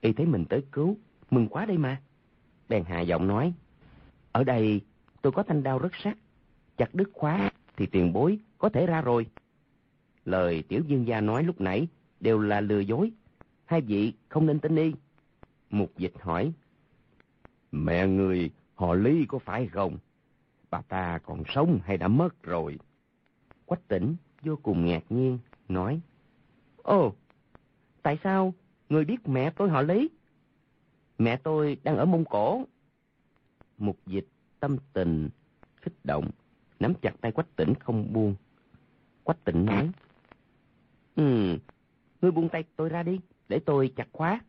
Speaker 2: Y thấy mình tới cứu, mừng quá đây mà. Bèn hạ giọng nói, ở đây tôi có thanh đao rất sắc, chặt đứt khóa thì tiền bối có thể ra rồi. Lời tiểu dương gia nói lúc nãy đều là lừa dối, hai vị không nên tin y. Mục dịch hỏi, mẹ người họ Lý có phải không? Bà ta còn sống hay đã mất rồi? Quách tỉnh vô cùng ngạc nhiên, nói, Ồ, tại sao người biết mẹ tôi họ Lý? Mẹ tôi đang ở Mông Cổ. Mục dịch tâm tình, kích động, nắm chặt tay Quách tỉnh không buông. Quách tỉnh nói, Ừ, ngươi buông tay tôi ra đi, để tôi chặt khóa.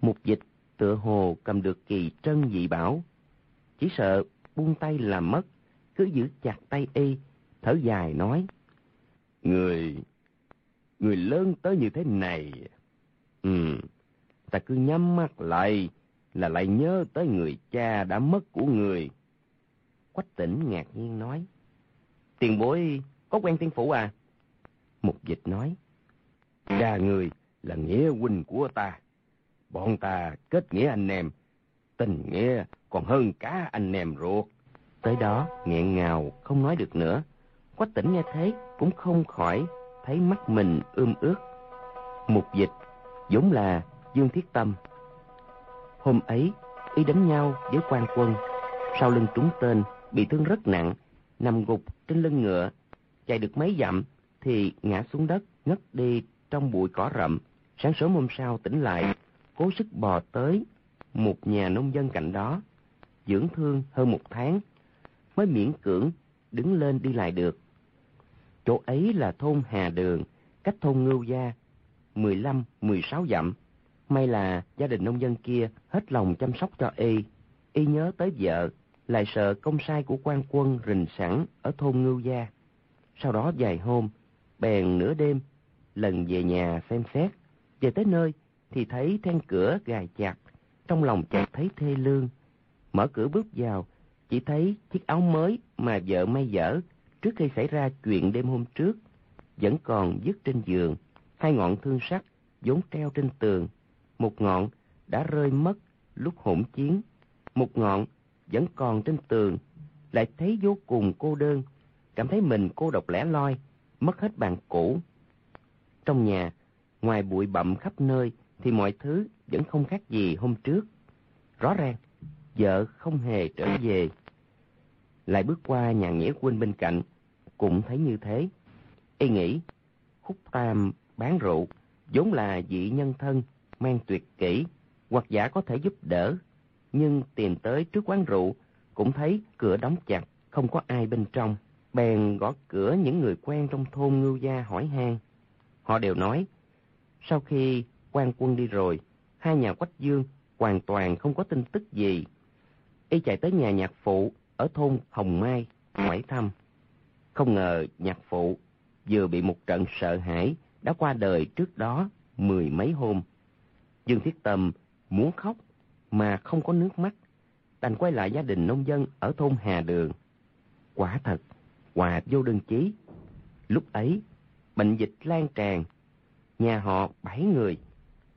Speaker 2: Mục dịch tựa hồ cầm được kỳ trân dị bảo. Chỉ sợ buông tay làm mất, cứ giữ chặt tay y, thở dài nói. Người, người lớn tới như thế này. Ừ, ta cứ nhắm mắt lại là lại nhớ tới người cha đã mất của người. Quách tỉnh ngạc nhiên nói. Tiền bối có quen tiên phủ à? Mục dịch nói. Cha người là nghĩa huynh của ta. Bọn ta kết nghĩa anh em. Tình nghĩa còn hơn cả anh em ruột. Tới đó nghẹn ngào không nói được nữa. Quách tỉnh nghe thế cũng không khỏi thấy mắt mình ươm ướt. Mục dịch vốn là Dương Thiết Tâm. Hôm ấy, y đánh nhau với quan quân. Sau lưng trúng tên, bị thương rất nặng, nằm gục trên lưng ngựa. Chạy được mấy dặm thì ngã xuống đất, ngất đi trong bụi cỏ rậm. Sáng sớm hôm sau tỉnh lại, cố sức bò tới một nhà nông dân cạnh đó. Dưỡng thương hơn một tháng, mới miễn cưỡng đứng lên đi lại được. Chỗ ấy là thôn Hà Đường, cách thôn Ngưu Gia, 15-16 dặm. May là gia đình nông dân kia hết lòng chăm sóc cho y. Y nhớ tới vợ, lại sợ công sai của quan quân rình sẵn ở thôn Ngưu Gia. Sau đó vài hôm, bèn nửa đêm, lần về nhà xem xét. Về tới nơi thì thấy then cửa gài chặt, trong lòng chợt thấy thê lương. Mở cửa bước vào, chỉ thấy chiếc áo mới mà vợ may dở trước khi xảy ra chuyện đêm hôm trước vẫn còn dứt trên giường. Hai ngọn thương sắt vốn treo trên tường, một ngọn đã rơi mất lúc hỗn chiến, một ngọn vẫn còn trên tường, lại thấy vô cùng cô đơn, cảm thấy mình cô độc lẻ loi, mất hết bàn cũ. Trong nhà, ngoài bụi bặm khắp nơi thì mọi thứ vẫn không khác gì hôm trước. Rõ ràng, vợ không hề trở về. Lại bước qua nhà nghĩa quân bên cạnh, cũng thấy như thế. Y nghĩ, khúc tam bán rượu, vốn là vị nhân thân, mang tuyệt kỹ, hoặc giả có thể giúp đỡ. Nhưng tìm tới trước quán rượu, cũng thấy cửa đóng chặt, không có ai bên trong. Bèn gõ cửa những người quen trong thôn ngưu gia hỏi han. Họ đều nói, sau khi quan quân đi rồi, hai nhà quách dương hoàn toàn không có tin tức gì. Y chạy tới nhà nhạc phụ ở thôn Hồng Mai, ngoại thăm. Không ngờ nhạc phụ vừa bị một trận sợ hãi đã qua đời trước đó mười mấy hôm. Dương Thiết Tâm muốn khóc mà không có nước mắt, đành quay lại gia đình nông dân ở thôn Hà Đường. Quả thật, hòa vô đơn chí. Lúc ấy, bệnh dịch lan tràn, nhà họ bảy người,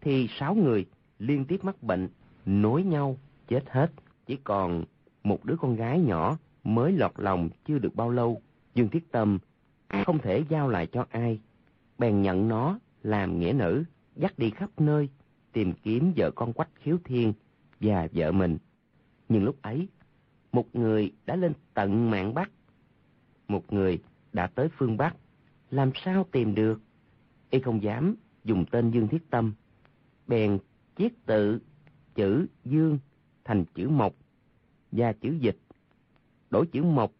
Speaker 2: thì sáu người liên tiếp mắc bệnh, nối nhau, chết hết. Chỉ còn một đứa con gái nhỏ mới lọt lòng chưa được bao lâu. Dương Thiết Tâm không thể giao lại cho ai, bèn nhận nó làm nghĩa nữ, dắt đi khắp nơi, tìm kiếm vợ con quách khiếu thiên và vợ mình. Nhưng lúc ấy, một người đã lên tận mạng Bắc, một người đã tới phương Bắc, làm sao tìm được? Y không dám dùng tên Dương Thiết Tâm, bèn chiết tự chữ Dương thành chữ Mộc và chữ Dịch, đổi chữ Mộc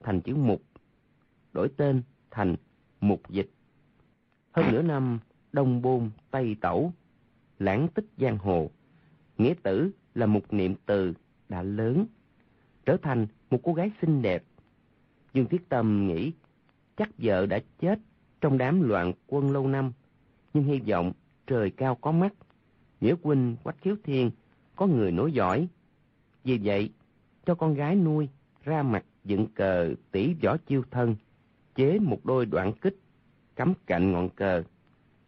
Speaker 2: thành chữ Mục, đổi tên thành Mục Dịch. Hơn nửa năm, Đông Bôn, Tây Tẩu, lãng tích giang hồ, nghĩa tử là một niệm từ đã lớn, trở thành một cô gái xinh đẹp. Dương Thiết Tâm nghĩ chắc vợ đã chết trong đám loạn quân lâu năm, nhưng hy vọng trời cao có mắt, Nghĩa huynh Quách Khiếu Thiên có người nối giỏi. Vì vậy, cho con gái nuôi ra mặt dựng cờ tỷ võ chiêu thân, chế một đôi đoạn kích, cắm cạnh ngọn cờ.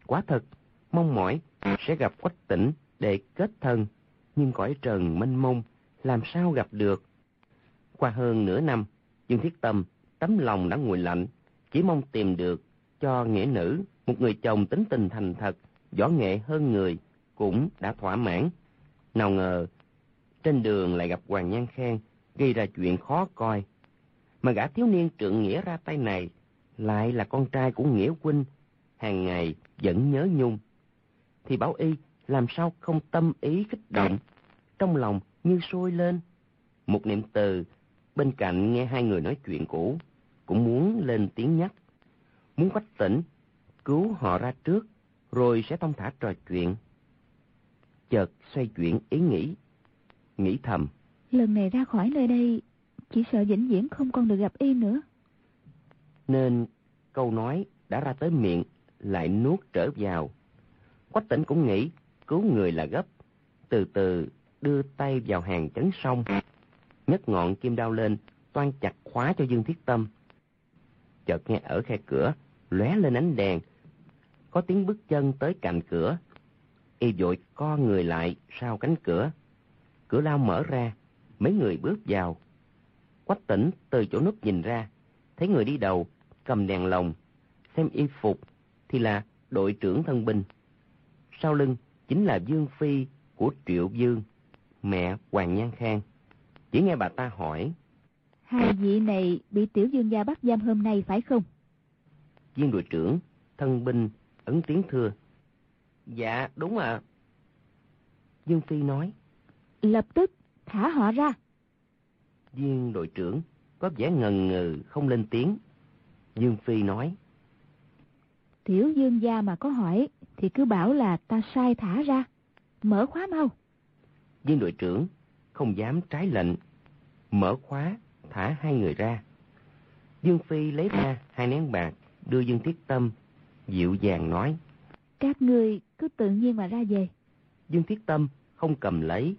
Speaker 2: quá thật, mong mỏi sẽ gặp Quách Tỉnh để kết thân, nhưng cõi trần mênh mông, làm sao gặp được. Qua hơn nửa năm, Dương Thiết Tâm tấm lòng đã nguội lạnh, chỉ mong tìm được cho nghĩa nữ một người chồng tính tình thành thật, võ nghệ hơn người, cũng đã thỏa mãn. Nào ngờ, trên đường lại gặp Hoàng Nhan Khang, gây ra chuyện khó coi. Mà gã thiếu niên trượng nghĩa ra tay này, lại là con trai của Nghĩa Huynh, hàng ngày vẫn nhớ nhung. Thì Bảo Y làm sao không tâm ý kích động, trong lòng như sôi lên. Một niệm từ, bên cạnh nghe hai người nói chuyện cũ, cũng muốn lên tiếng nhắc. Muốn quách tỉnh, cứu họ ra trước, rồi sẽ thông thả trò chuyện. Chợt xoay chuyển ý nghĩ, nghĩ thầm.
Speaker 3: Lần này ra khỏi nơi đây, chỉ sợ vĩnh viễn không còn được gặp y nữa.
Speaker 2: Nên câu nói đã ra tới miệng, lại nuốt trở vào. Quách tỉnh cũng nghĩ cứu người là gấp, từ từ đưa tay vào hàng chấn sông, nhấc ngọn kim đao lên, toan chặt khóa cho Dương Thiết Tâm. Chợt nghe ở khe cửa, lóe lên ánh đèn, có tiếng bước chân tới cạnh cửa. Y vội co người lại sau cánh cửa. Cửa lao mở ra, mấy người bước vào. Quách tỉnh từ chỗ núp nhìn ra, thấy người đi đầu, cầm đèn lồng, xem y phục thì là đội trưởng thân binh. Sau lưng chính là Dương Phi của Triệu Dương, mẹ Hoàng Nhan Khang. Chỉ nghe bà ta hỏi.
Speaker 3: Hai vị này bị tiểu dương gia bắt giam hôm nay phải không?
Speaker 2: Viên đội trưởng, thân binh, ấn tiếng thưa. Dạ, đúng ạ. Dương Phi nói.
Speaker 3: Lập tức thả họ ra.
Speaker 2: Viên đội trưởng có vẻ ngần ngừ không lên tiếng. Dương Phi nói.
Speaker 3: Tiểu dương gia mà có hỏi thì cứ bảo là ta sai thả ra. Mở khóa mau.
Speaker 2: Viên đội trưởng không dám trái lệnh. Mở khóa thả hai người ra. Dương Phi lấy ra hai nén bạc đưa Dương Thiết Tâm dịu dàng nói.
Speaker 3: Các ngươi cứ tự nhiên mà ra về.
Speaker 2: Dương Thiết Tâm không cầm lấy,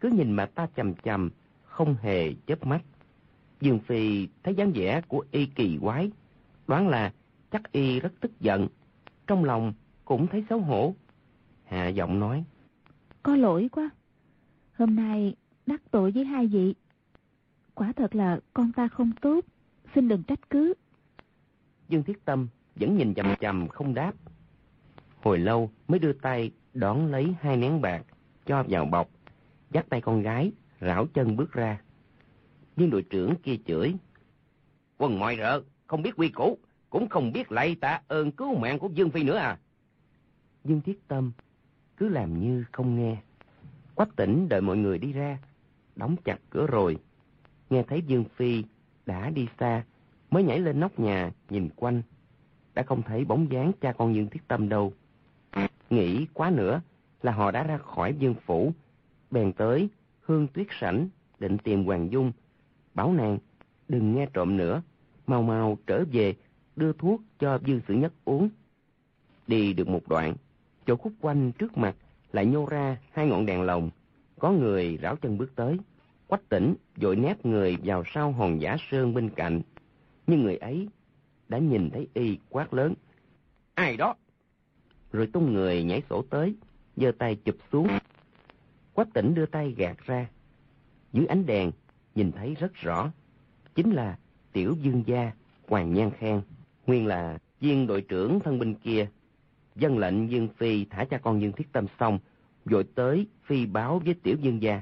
Speaker 2: cứ nhìn mà ta chầm chầm, không hề chớp mắt. Dương Phi thấy dáng vẻ của y kỳ quái, đoán là chắc y rất tức giận, trong lòng cũng thấy xấu hổ. Hạ giọng nói,
Speaker 3: Có lỗi quá, hôm nay đắc tội với hai vị. Quả thật là con ta không tốt, xin đừng trách cứ.
Speaker 2: Dương Thiết Tâm vẫn nhìn chầm chầm không đáp. Hồi lâu mới đưa tay đón lấy hai nén bạc, cho vào bọc, dắt tay con gái, rảo chân bước ra. Viên đội trưởng kia chửi. Quân mọi rợ, không biết quy củ, cũng không biết lạy tạ ơn cứu mạng của Dương Phi nữa à. Dương Thiết Tâm cứ làm như không nghe. Quách tỉnh đợi mọi người đi ra, đóng chặt cửa rồi. Nghe thấy Dương Phi đã đi xa, mới nhảy lên nóc nhà nhìn quanh. Đã không thấy bóng dáng cha con Dương Thiết Tâm đâu. Nghĩ quá nữa là họ đã ra khỏi Dương Phủ, bèn tới Hương Tuyết Sảnh định tìm Hoàng Dung. Bảo nàng đừng nghe trộm nữa, mau mau trở về đưa thuốc cho Dương Sử Nhất uống. Đi được một đoạn, chỗ khúc quanh trước mặt lại nhô ra hai ngọn đèn lồng. Có người rảo chân bước tới. Quách tỉnh vội nép người vào sau hòn giả sơn bên cạnh. Nhưng người ấy đã nhìn thấy y quát lớn. Ai đó? Rồi tung người nhảy sổ tới, giơ tay chụp xuống. Quách tỉnh đưa tay gạt ra. Dưới ánh đèn, nhìn thấy rất rõ. Chính là tiểu dương gia, Hoàng Nhan Khang. Nguyên là viên đội trưởng thân binh kia. Dân lệnh Dương Phi thả cha con Dương Thiết Tâm xong, rồi tới phi báo với tiểu dương gia.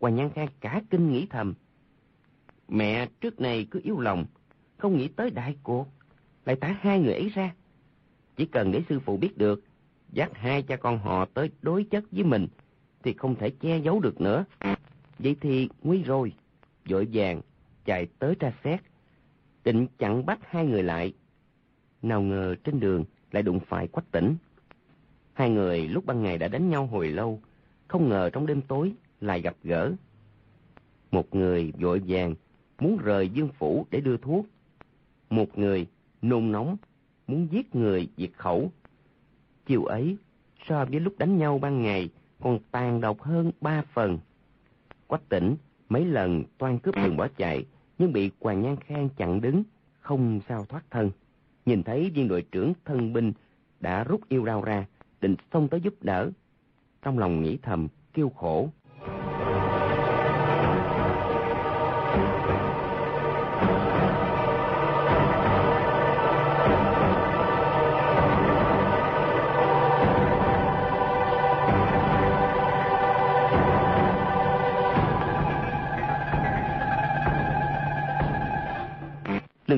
Speaker 2: Hoàng Nhan Khang cả kinh nghĩ thầm. Mẹ trước này cứ yếu lòng, không nghĩ tới đại cuộc, lại tả hai người ấy ra. Chỉ cần để sư phụ biết được, dắt hai cha con họ tới đối chất với mình, thì không thể che giấu được nữa. Vậy thì nguy rồi, vội vàng, chạy tới tra xét, định chặn bắt hai người lại. Nào ngờ trên đường lại đụng phải quách tỉnh. Hai người lúc ban ngày đã đánh nhau hồi lâu, không ngờ trong đêm tối lại gặp gỡ. Một người vội vàng muốn rời dương phủ để đưa thuốc. Một người nôn nóng muốn giết người diệt khẩu. Chiều ấy, so với lúc đánh nhau ban ngày, còn tàn độc hơn ba phần. Quách tỉnh mấy lần toan cướp đường bỏ chạy, nhưng bị Hoàng Nhan Khang chặn đứng, không sao thoát thân. Nhìn thấy viên đội trưởng thân binh đã rút yêu đao ra, định xông tới giúp đỡ. Trong lòng nghĩ thầm, kêu khổ.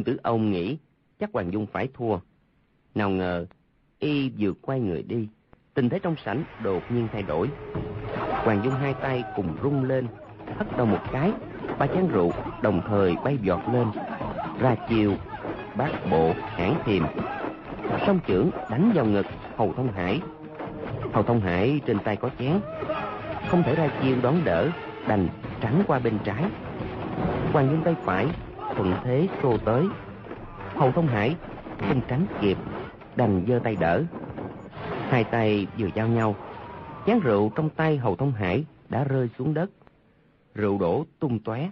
Speaker 2: Tử Ông nghĩ chắc Hoàng Dung phải thua. Nào ngờ, y vừa quay người đi, tình thế trong sảnh đột nhiên thay đổi. Hoàng Dung hai tay cùng rung lên, hất đầu một cái, ba chén rượu đồng thời bay giọt lên. Ra chiều, bát bộ, hãn thiềm. Song trưởng đánh vào ngực Hầu Thông Hải. Hầu Thông Hải trên tay có chén, không thể ra chiêu đón đỡ, đành tránh qua bên trái. Hoàng Dung tay phải thuận thế xô tới. Hầu Thông Hải không tránh kịp, đành giơ tay đỡ. Hai tay vừa giao nhau, chén rượu trong tay Hầu Thông Hải đã rơi xuống đất. Rượu đổ tung tóe.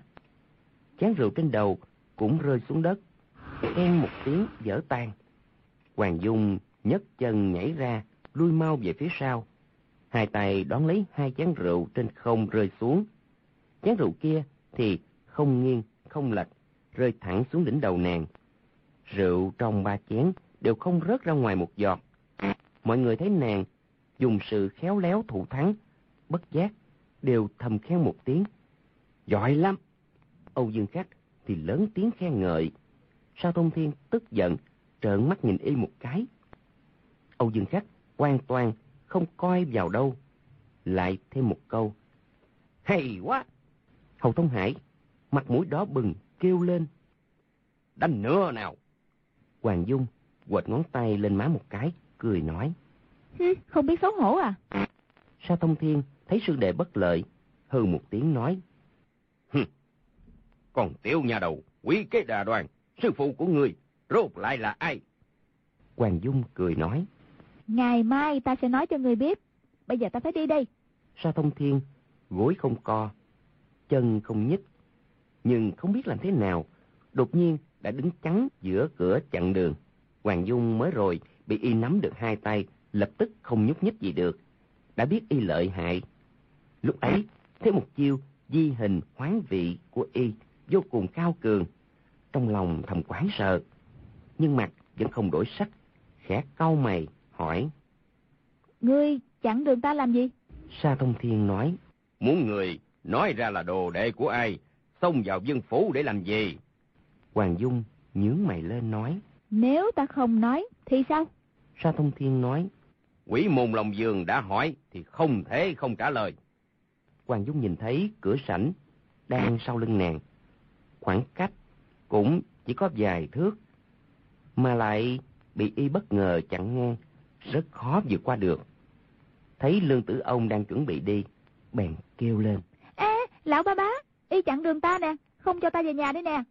Speaker 2: Chén rượu trên đầu cũng rơi xuống đất. Em một tiếng dở tan. Hoàng Dung nhấc chân nhảy ra, lui mau về phía sau. Hai tay đón lấy hai chén rượu trên không rơi xuống. Chén rượu kia thì không nghiêng, không lệch, rơi thẳng xuống đỉnh đầu nàng. Rượu trong ba chén đều không rớt ra ngoài một giọt. Mọi người thấy nàng dùng sự khéo léo thủ thắng, bất giác, đều thầm khen một tiếng. Giỏi lắm! Âu Dương Khắc thì lớn tiếng khen ngợi. Sao Thông Thiên tức giận, trợn mắt nhìn y một cái. Âu Dương Khắc hoàn toàn không coi vào đâu. Lại thêm một câu. Hay quá! Hầu Thông Hải, mặt mũi đỏ bừng, kêu lên. Đánh nữa nào! Hoàng Dung quệt ngón tay lên má một cái, cười nói.
Speaker 3: Hứ, không biết xấu hổ à?
Speaker 2: Sa Thông Thiên thấy sư đệ bất lợi, hừ một tiếng nói. Hừ, còn tiểu nhà đầu, quý kế đà đoàn, sư phụ của người, rốt lại là ai? Hoàng Dung cười nói.
Speaker 3: Ngày mai ta sẽ nói cho người biết. Bây giờ ta phải đi đây.
Speaker 2: Sa Thông Thiên, gối không co, chân không nhích. Nhưng không biết làm thế nào, đột nhiên đã đứng chắn giữa cửa chặn đường. Hoàng Dung mới rồi bị y nắm được hai tay, lập tức không nhúc nhích gì được. Đã biết y lợi hại. Lúc ấy, thấy một chiêu di hình hoán vị của y vô cùng cao cường. Trong lòng thầm quán sợ, nhưng mặt vẫn không đổi sắc, khẽ cau mày, hỏi.
Speaker 3: Ngươi chặn đường ta làm gì?
Speaker 2: Sa Thông Thiên nói.
Speaker 4: Muốn người nói ra là đồ đệ của ai, xông vào dân phủ để làm gì?
Speaker 2: Hoàng Dung nhướng mày lên nói.
Speaker 3: Nếu ta không nói, thì sao?
Speaker 2: Sa Thông Thiên nói.
Speaker 4: Quỷ môn lòng giường đã hỏi thì không thể không trả lời.
Speaker 2: Hoàng Dung nhìn thấy cửa sảnh đang sau lưng nàng. Khoảng cách cũng chỉ có vài thước, mà lại bị y bất ngờ chặn ngang, rất khó vượt qua được. Thấy lương tử ông đang chuẩn bị đi, bèn kêu lên.
Speaker 3: Ê, lão ba bá, y chặn đường ta nè, không cho ta về nhà đây nè.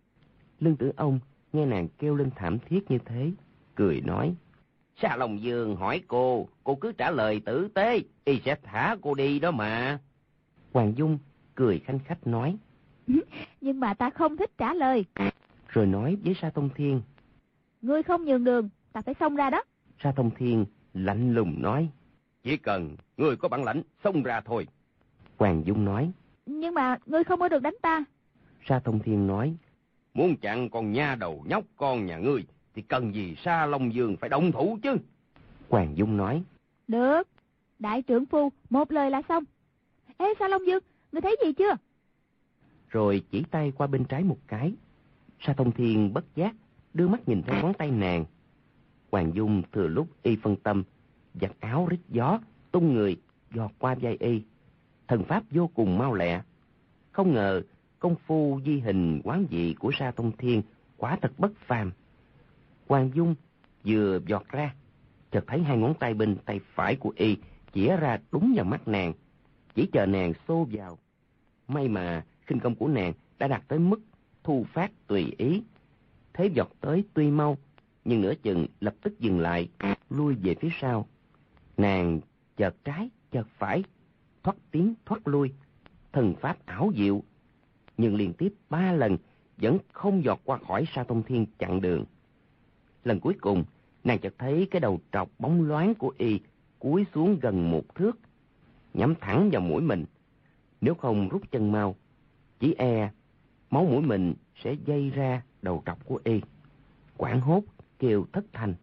Speaker 2: Lương tử ông nghe nàng kêu lên thảm thiết như thế, cười nói.
Speaker 4: Sa Long Dương hỏi cô, cô cứ trả lời tử tế, y sẽ thả cô đi đó mà.
Speaker 2: Hoàng Dung cười khanh khách nói.
Speaker 3: Nhưng mà ta không thích trả lời.
Speaker 2: Rồi nói với Sa Tông Thiên.
Speaker 3: Ngươi không nhường đường, ta phải xông ra đó.
Speaker 2: Sa Tông Thiên lạnh lùng nói.
Speaker 4: Chỉ cần ngươi có bản lãnh, xông ra thôi.
Speaker 2: Hoàng Dung nói.
Speaker 3: Nhưng mà ngươi không có được đánh ta.
Speaker 2: Sa Tông Thiên nói.
Speaker 4: Muốn chặn con nha đầu nhóc con nhà ngươi, thì cần gì Sa Long Dương phải động thủ chứ?
Speaker 2: Hoàng Dung nói.
Speaker 3: Được, đại trưởng phu, một lời là xong. Ê Sa Long Dương, ngươi thấy gì chưa?
Speaker 2: Rồi chỉ tay qua bên trái một cái. Sa Thông Thiên bất giác, đưa mắt nhìn theo ngón tay nàng. Hoàng Dung thừa lúc y phân tâm, giặt áo rít gió, tung người, giọt qua vai y. Thần pháp vô cùng mau lẹ. Không ngờ, công phu di hình quán dị của Sa Thông Thiên quả thật bất phàm. Hoàng Dung vừa giọt ra, chợt thấy hai ngón tay bên tay phải của y chĩa ra đúng vào mắt nàng, chỉ chờ nàng xô vào. May mà khinh công của nàng đã đạt tới mức thu phát tùy ý. Thế giọt tới tuy mau, nhưng nửa chừng lập tức dừng lại, lui về phía sau. Nàng chợt trái, chợt phải, thoát tiến thoát lui, thần pháp ảo diệu. Nhưng liên tiếp ba lần vẫn không giọt qua khỏi sa tông thiên chặn đường. Lần cuối cùng, nàng chợt thấy cái đầu trọc bóng loáng của y cúi xuống gần một thước, nhắm thẳng vào mũi mình. Nếu không rút chân mau, chỉ e máu mũi mình sẽ dây ra đầu trọc của y. Quảng hốt kêu thất thanh.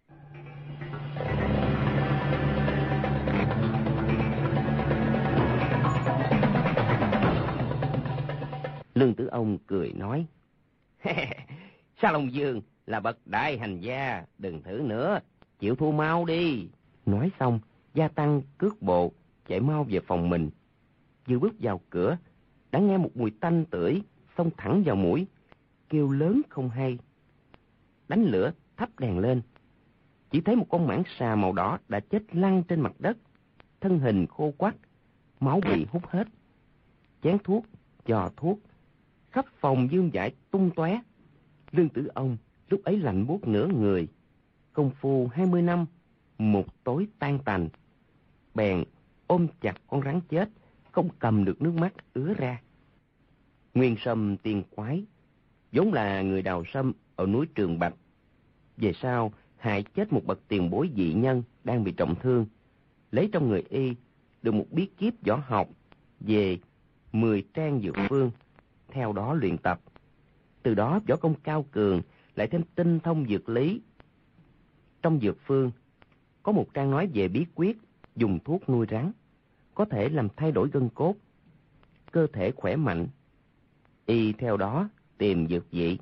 Speaker 2: Lương Tử Ông cười nói. Sa Long Dương là bậc đại hành gia, đừng thử nữa, chịu thua mau đi. Nói xong, gia tăng cước bộ, chạy mau về phòng mình. Vừa bước vào cửa, đã nghe một mùi tanh tưởi xông thẳng vào mũi, kêu lớn không hay. Đánh lửa, thắp đèn lên. Chỉ thấy một con mãng xà màu đỏ đã chết lăn trên mặt đất, thân hình khô quắt, máu bị hút hết. Chén thuốc, giò thuốc, khắp phòng dương giải tung tóe. Lương tử ông lúc ấy lạnh buốt nửa người, công phu hai mươi năm, một tối tan tành. Bèn ôm chặt con rắn chết, không cầm được nước mắt ứa ra. Nguyên Sâm tiên quái, vốn là người đào sâm ở núi Trường Bạch. Về sau, hại chết một bậc tiền bối dị nhân đang bị trọng thương, lấy trong người y được một bí kíp võ học về 10 trang dược phương, theo đó luyện tập. Từ đó võ công cao cường, lại thêm tinh thông dược lý. Trong dược phương, có một trang nói về bí quyết dùng thuốc nuôi rắn, có thể làm thay đổi gân cốt, cơ thể khỏe mạnh. Y theo đó tìm dược vị,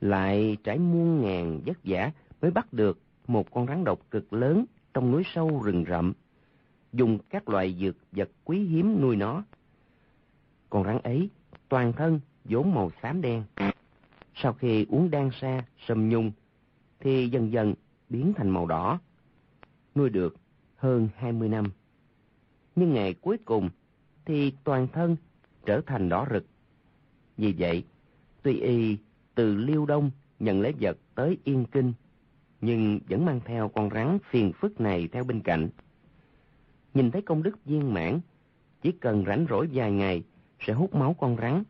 Speaker 2: lại trải muôn ngàn vất vả mới bắt được một con rắn độc cực lớn trong núi sâu rừng rậm, dùng các loại dược vật quý hiếm nuôi nó. Con rắn ấy toàn thân vốn màu xám đen. Sau khi uống đan sa, sâm nhung, thì dần dần biến thành màu đỏ. Nuôi được hơn 20 năm. Nhưng ngày cuối cùng thì toàn thân trở thành đỏ rực. Vì vậy, tuy y từ Liêu Đông nhận lấy vật tới Yên Kinh, nhưng vẫn mang theo con rắn phiền phức này theo bên cạnh. Nhìn thấy công đức viên mãn, chỉ cần rảnh rỗi vài ngày sẽ hút máu con rắn,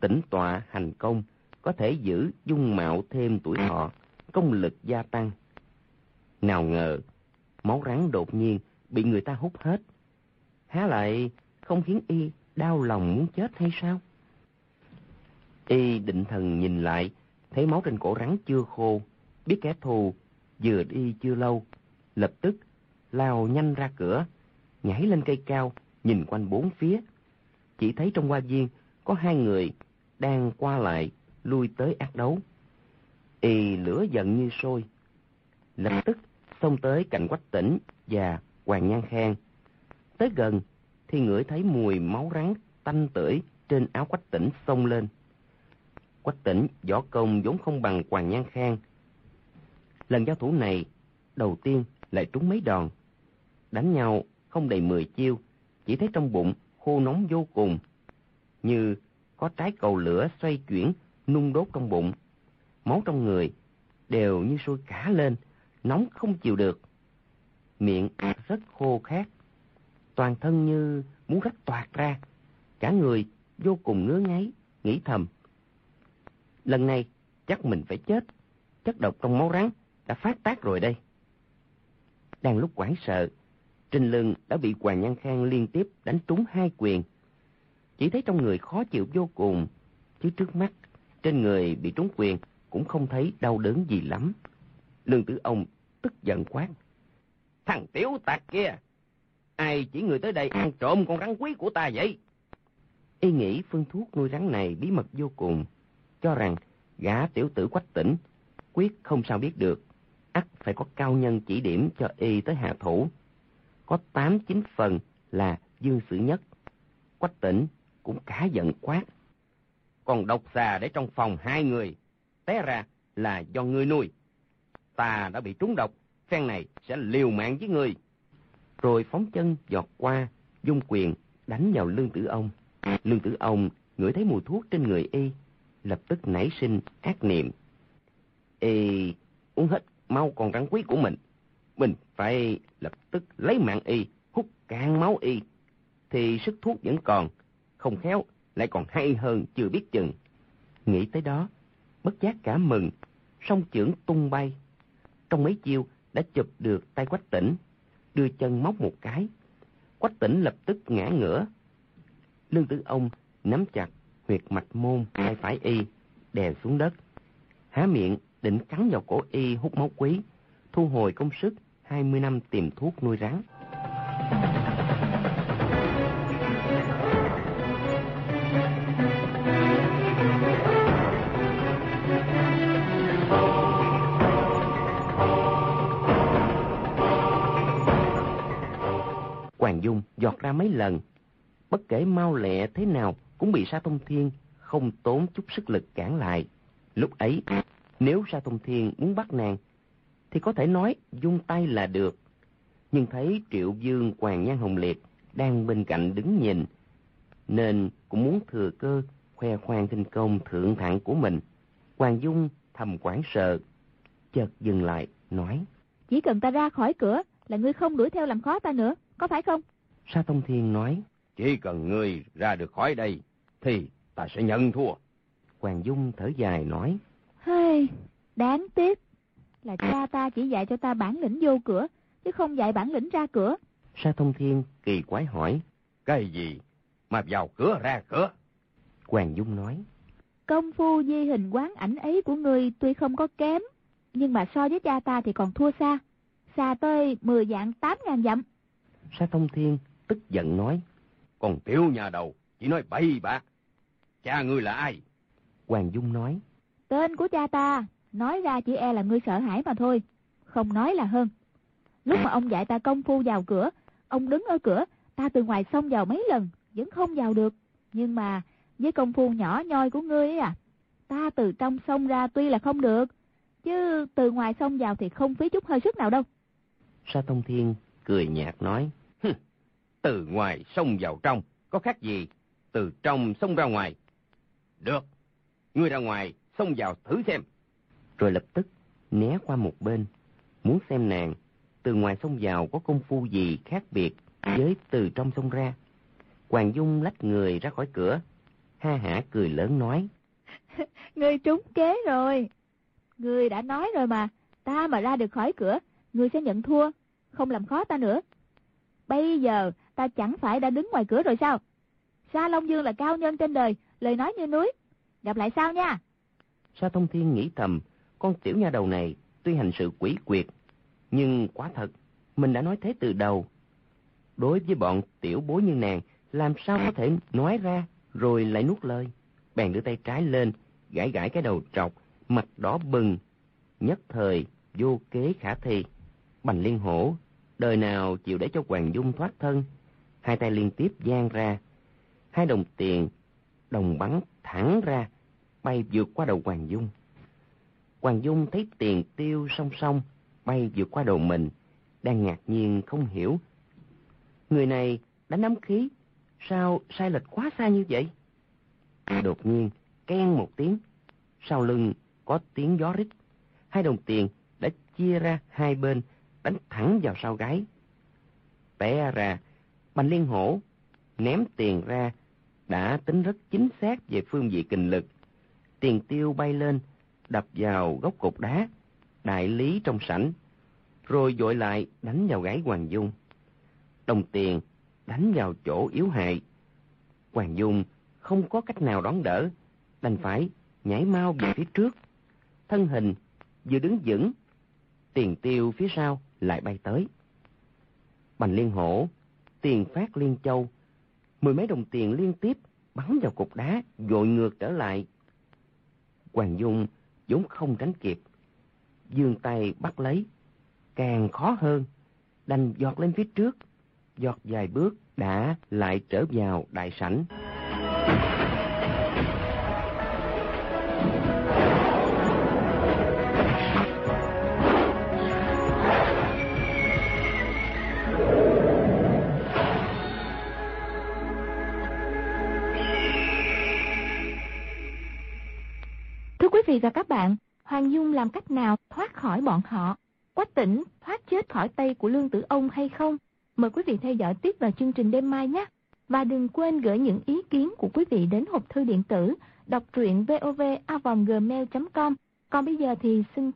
Speaker 2: tỉnh tọa hành công, có thể giữ dung mạo thêm tuổi thọ, công lực gia tăng. Nào ngờ, máu rắn đột nhiên bị người ta hút hết. Há lại không khiến y đau lòng muốn chết hay sao? Y định thần nhìn lại, thấy máu trên cổ rắn chưa khô, biết kẻ thù vừa đi chưa lâu, lập tức lao nhanh ra cửa, nhảy lên cây cao, nhìn quanh bốn phía. Chỉ thấy trong hoa viên có hai người đang qua lại, lui tới ác đấu. Y lửa giận như sôi. Lập tức xông tới cạnh quách tỉnh và Hoàng Nhan Khang. Tới gần thì ngửi thấy mùi máu rắn tanh tưởi trên áo quách tỉnh xông lên. Quách tỉnh võ công vốn không bằng Hoàng Nhan Khang. Lần giao thủ này, đầu tiên lại trúng mấy đòn. Đánh nhau không đầy mười chiêu, chỉ thấy trong bụng khô nóng vô cùng, như có trái cầu lửa xoay chuyển, nung đốt trong bụng. Máu trong người đều như sôi cả lên, nóng không chịu được. Miệng rất khô khát, toàn thân như muốn rách toạc ra, cả người vô cùng ngứa ngáy, nghĩ thầm. Lần này chắc mình phải chết, chất độc trong máu rắn đã phát tác rồi đây. Đang lúc quảng sợ, trên lưng đã bị Hoàng Nhan Khang liên tiếp đánh trúng hai quyền. Chỉ thấy trong người khó chịu vô cùng, chứ trước mắt, trên người bị trúng quyền cũng không thấy đau đớn gì lắm. Lương tử ông tức giận quát. Thằng tiểu tặc kia, ai chỉ người tới đây ăn trộm con rắn quý của ta vậy? Y nghĩ phương thuốc nuôi rắn này bí mật vô cùng, cho rằng gã tiểu tử quách tỉnh, quyết không sao biết được, ắt phải có cao nhân chỉ điểm cho y tới hạ thủ có tám chín phần là dương sử nhất. Quách tỉnh cũng cả giận quát. Còn độc xà để trong phòng hai người, té ra là do ngươi nuôi. Ta đã bị trúng độc, phen này sẽ liều mạng với ngươi. Rồi phóng chân giọt qua, dung quyền, đánh vào lương tử ông. Lương tử ông ngửi thấy mùi thuốc trên người y, lập tức nảy sinh ác niệm. Y uống hết mau còn rắn quý của mình mình phải lập tức lấy mạng y, hút cạn máu y, thì sức thuốc vẫn còn, không khéo lại còn hay hơn chưa biết chừng. Nghĩ tới đó, bất giác cả mừng, song chưởng tung bay. Trong mấy chiêu đã chụp được tay quách tỉnh, đưa chân móc một cái. Quách tỉnh lập tức ngã ngửa. Lương tử ông nắm chặt huyệt mạch môn tay phải y, đè xuống đất. Há miệng định cắn vào cổ y hút máu quý, thu hồi công sức 20 năm tìm thuốc nuôi rắn. Hoàng Dung giọt ra mấy lần, bất kể mau lẹ thế nào cũng bị Sa Thông Thiên không tốn chút sức lực cản lại. Lúc ấy, nếu Sa Thông Thiên muốn bắt nàng thì có thể nói dung tay là được. Nhưng thấy Triệu Dương Hoàng Nhan Hồng Liệt đang bên cạnh đứng nhìn, nên cũng muốn thừa cơ khoe khoang kinh công thượng thặng của mình. Hoàng Dung thầm quảng sợ, chợt dừng lại, nói.
Speaker 3: Chỉ cần ta ra khỏi cửa là ngươi không đuổi theo làm khó ta nữa, có phải không?
Speaker 2: Sa Tông Thiên nói.
Speaker 4: Chỉ cần ngươi ra được khỏi đây, thì ta sẽ nhận thua.
Speaker 2: Hoàng Dung thở dài nói.
Speaker 3: Hơi, đáng tiếc là cha ta chỉ dạy cho ta bản lĩnh vô cửa, chứ không dạy bản lĩnh ra cửa.
Speaker 2: Sa Thông Thiên kỳ quái hỏi.
Speaker 4: Cái gì mà vào cửa ra cửa?
Speaker 2: Hoàng Dung nói.
Speaker 3: Công phu di hình quán ảnh ấy của người tuy không có kém, nhưng mà so với cha ta thì còn thua xa. Xa tới 10 dạng 8 ngàn dặm.
Speaker 2: Sa Thông Thiên tức giận nói.
Speaker 4: Còn tiểu nhà đầu, chỉ nói bậy bạ. Cha ngươi là ai?
Speaker 2: Hoàng Dung nói.
Speaker 3: Tên của cha ta Nói ra chỉ e là ngươi sợ hãi mà thôi. Không nói là hơn. Lúc mà ông dạy ta công phu vào cửa, ông đứng ở cửa, ta từ ngoài xông vào mấy lần, vẫn không vào được. Nhưng mà, với công phu nhỏ nhoi của ngươi ấy à, ta từ trong xông ra tuy là không được, chứ từ ngoài xông vào thì không phí chút hơi sức nào đâu.
Speaker 2: Sa Tông Thiên cười nhạt nói,
Speaker 4: từ ngoài xông vào trong, có khác gì, từ trong xông ra ngoài. Được, ngươi ra ngoài, xông vào thử xem
Speaker 2: rồi lập tức né qua một bên, muốn xem nàng từ ngoài sông vào có công phu gì khác biệt với từ trong sông ra. Hoàng Dung lách người ra khỏi cửa, ha hả cười lớn nói.
Speaker 3: Ngươi trúng kế rồi. Ngươi đã nói rồi mà, ta mà ra được khỏi cửa, ngươi sẽ nhận thua, không làm khó ta nữa. Bây giờ ta chẳng phải đã đứng ngoài cửa rồi sao? Sa Long Dương là cao nhân trên đời, lời nói như núi. Gặp lại sau nha.
Speaker 2: Sa Thông Thiên nghĩ thầm, con tiểu nha đầu này tuy hành sự quỷ quyệt, nhưng quả thật, mình đã nói thế từ đầu. Đối với bọn tiểu bối như nàng, làm sao có thể nói ra rồi lại nuốt lời. Bèn đưa tay trái lên, gãi gãi cái đầu trọc, mặt đỏ bừng, nhất thời vô kế khả thi. Bành liên hổ, đời nào chịu để cho Hoàng Dung thoát thân, hai tay liên tiếp giang ra, hai đồng tiền, đồng bắn thẳng ra, bay vượt qua đầu Hoàng Dung. Hoàng Dung thấy tiền tiêu song song, bay vượt qua đầu mình, đang ngạc nhiên không hiểu. Người này đã nắm khí, sao sai lệch quá xa như vậy? Đột nhiên, ken một tiếng, sau lưng có tiếng gió rít. Hai đồng tiền đã chia ra hai bên, đánh thẳng vào sau gáy. Té ra, Bành Liên Hổ ném tiền ra, đã tính rất chính xác về phương vị kình lực. Tiền tiêu bay lên, đập vào gốc cột đá, đại lý trong sảnh, rồi dội lại đánh vào gáy Hoàng Dung. Đồng tiền đánh vào chỗ yếu hại. Hoàng Dung không có cách nào đón đỡ, đành phải nhảy mau về phía trước. Thân hình vừa đứng vững, tiền tiêu phía sau lại bay tới. Bành liên hổ, tiền phát liên châu, mười mấy đồng tiền liên tiếp bắn vào cục đá, dội ngược trở lại. Hoàng Dung vốn không tránh kịp, dương tay bắt lấy, càng khó hơn, đành giọt lên phía trước, giọt vài bước đã lại trở vào đại sảnh.
Speaker 1: Thưa và các bạn, Hoàng Dung làm cách nào thoát khỏi bọn họ? Quách tỉnh thoát chết khỏi tay của Lương Tử Ông hay không? Mời quý vị theo dõi tiếp vào chương trình đêm mai nhé. Và đừng quên gửi những ý kiến của quý vị đến hộp thư điện tử đọc truyện vovavonggmail.com. Còn bây giờ thì xin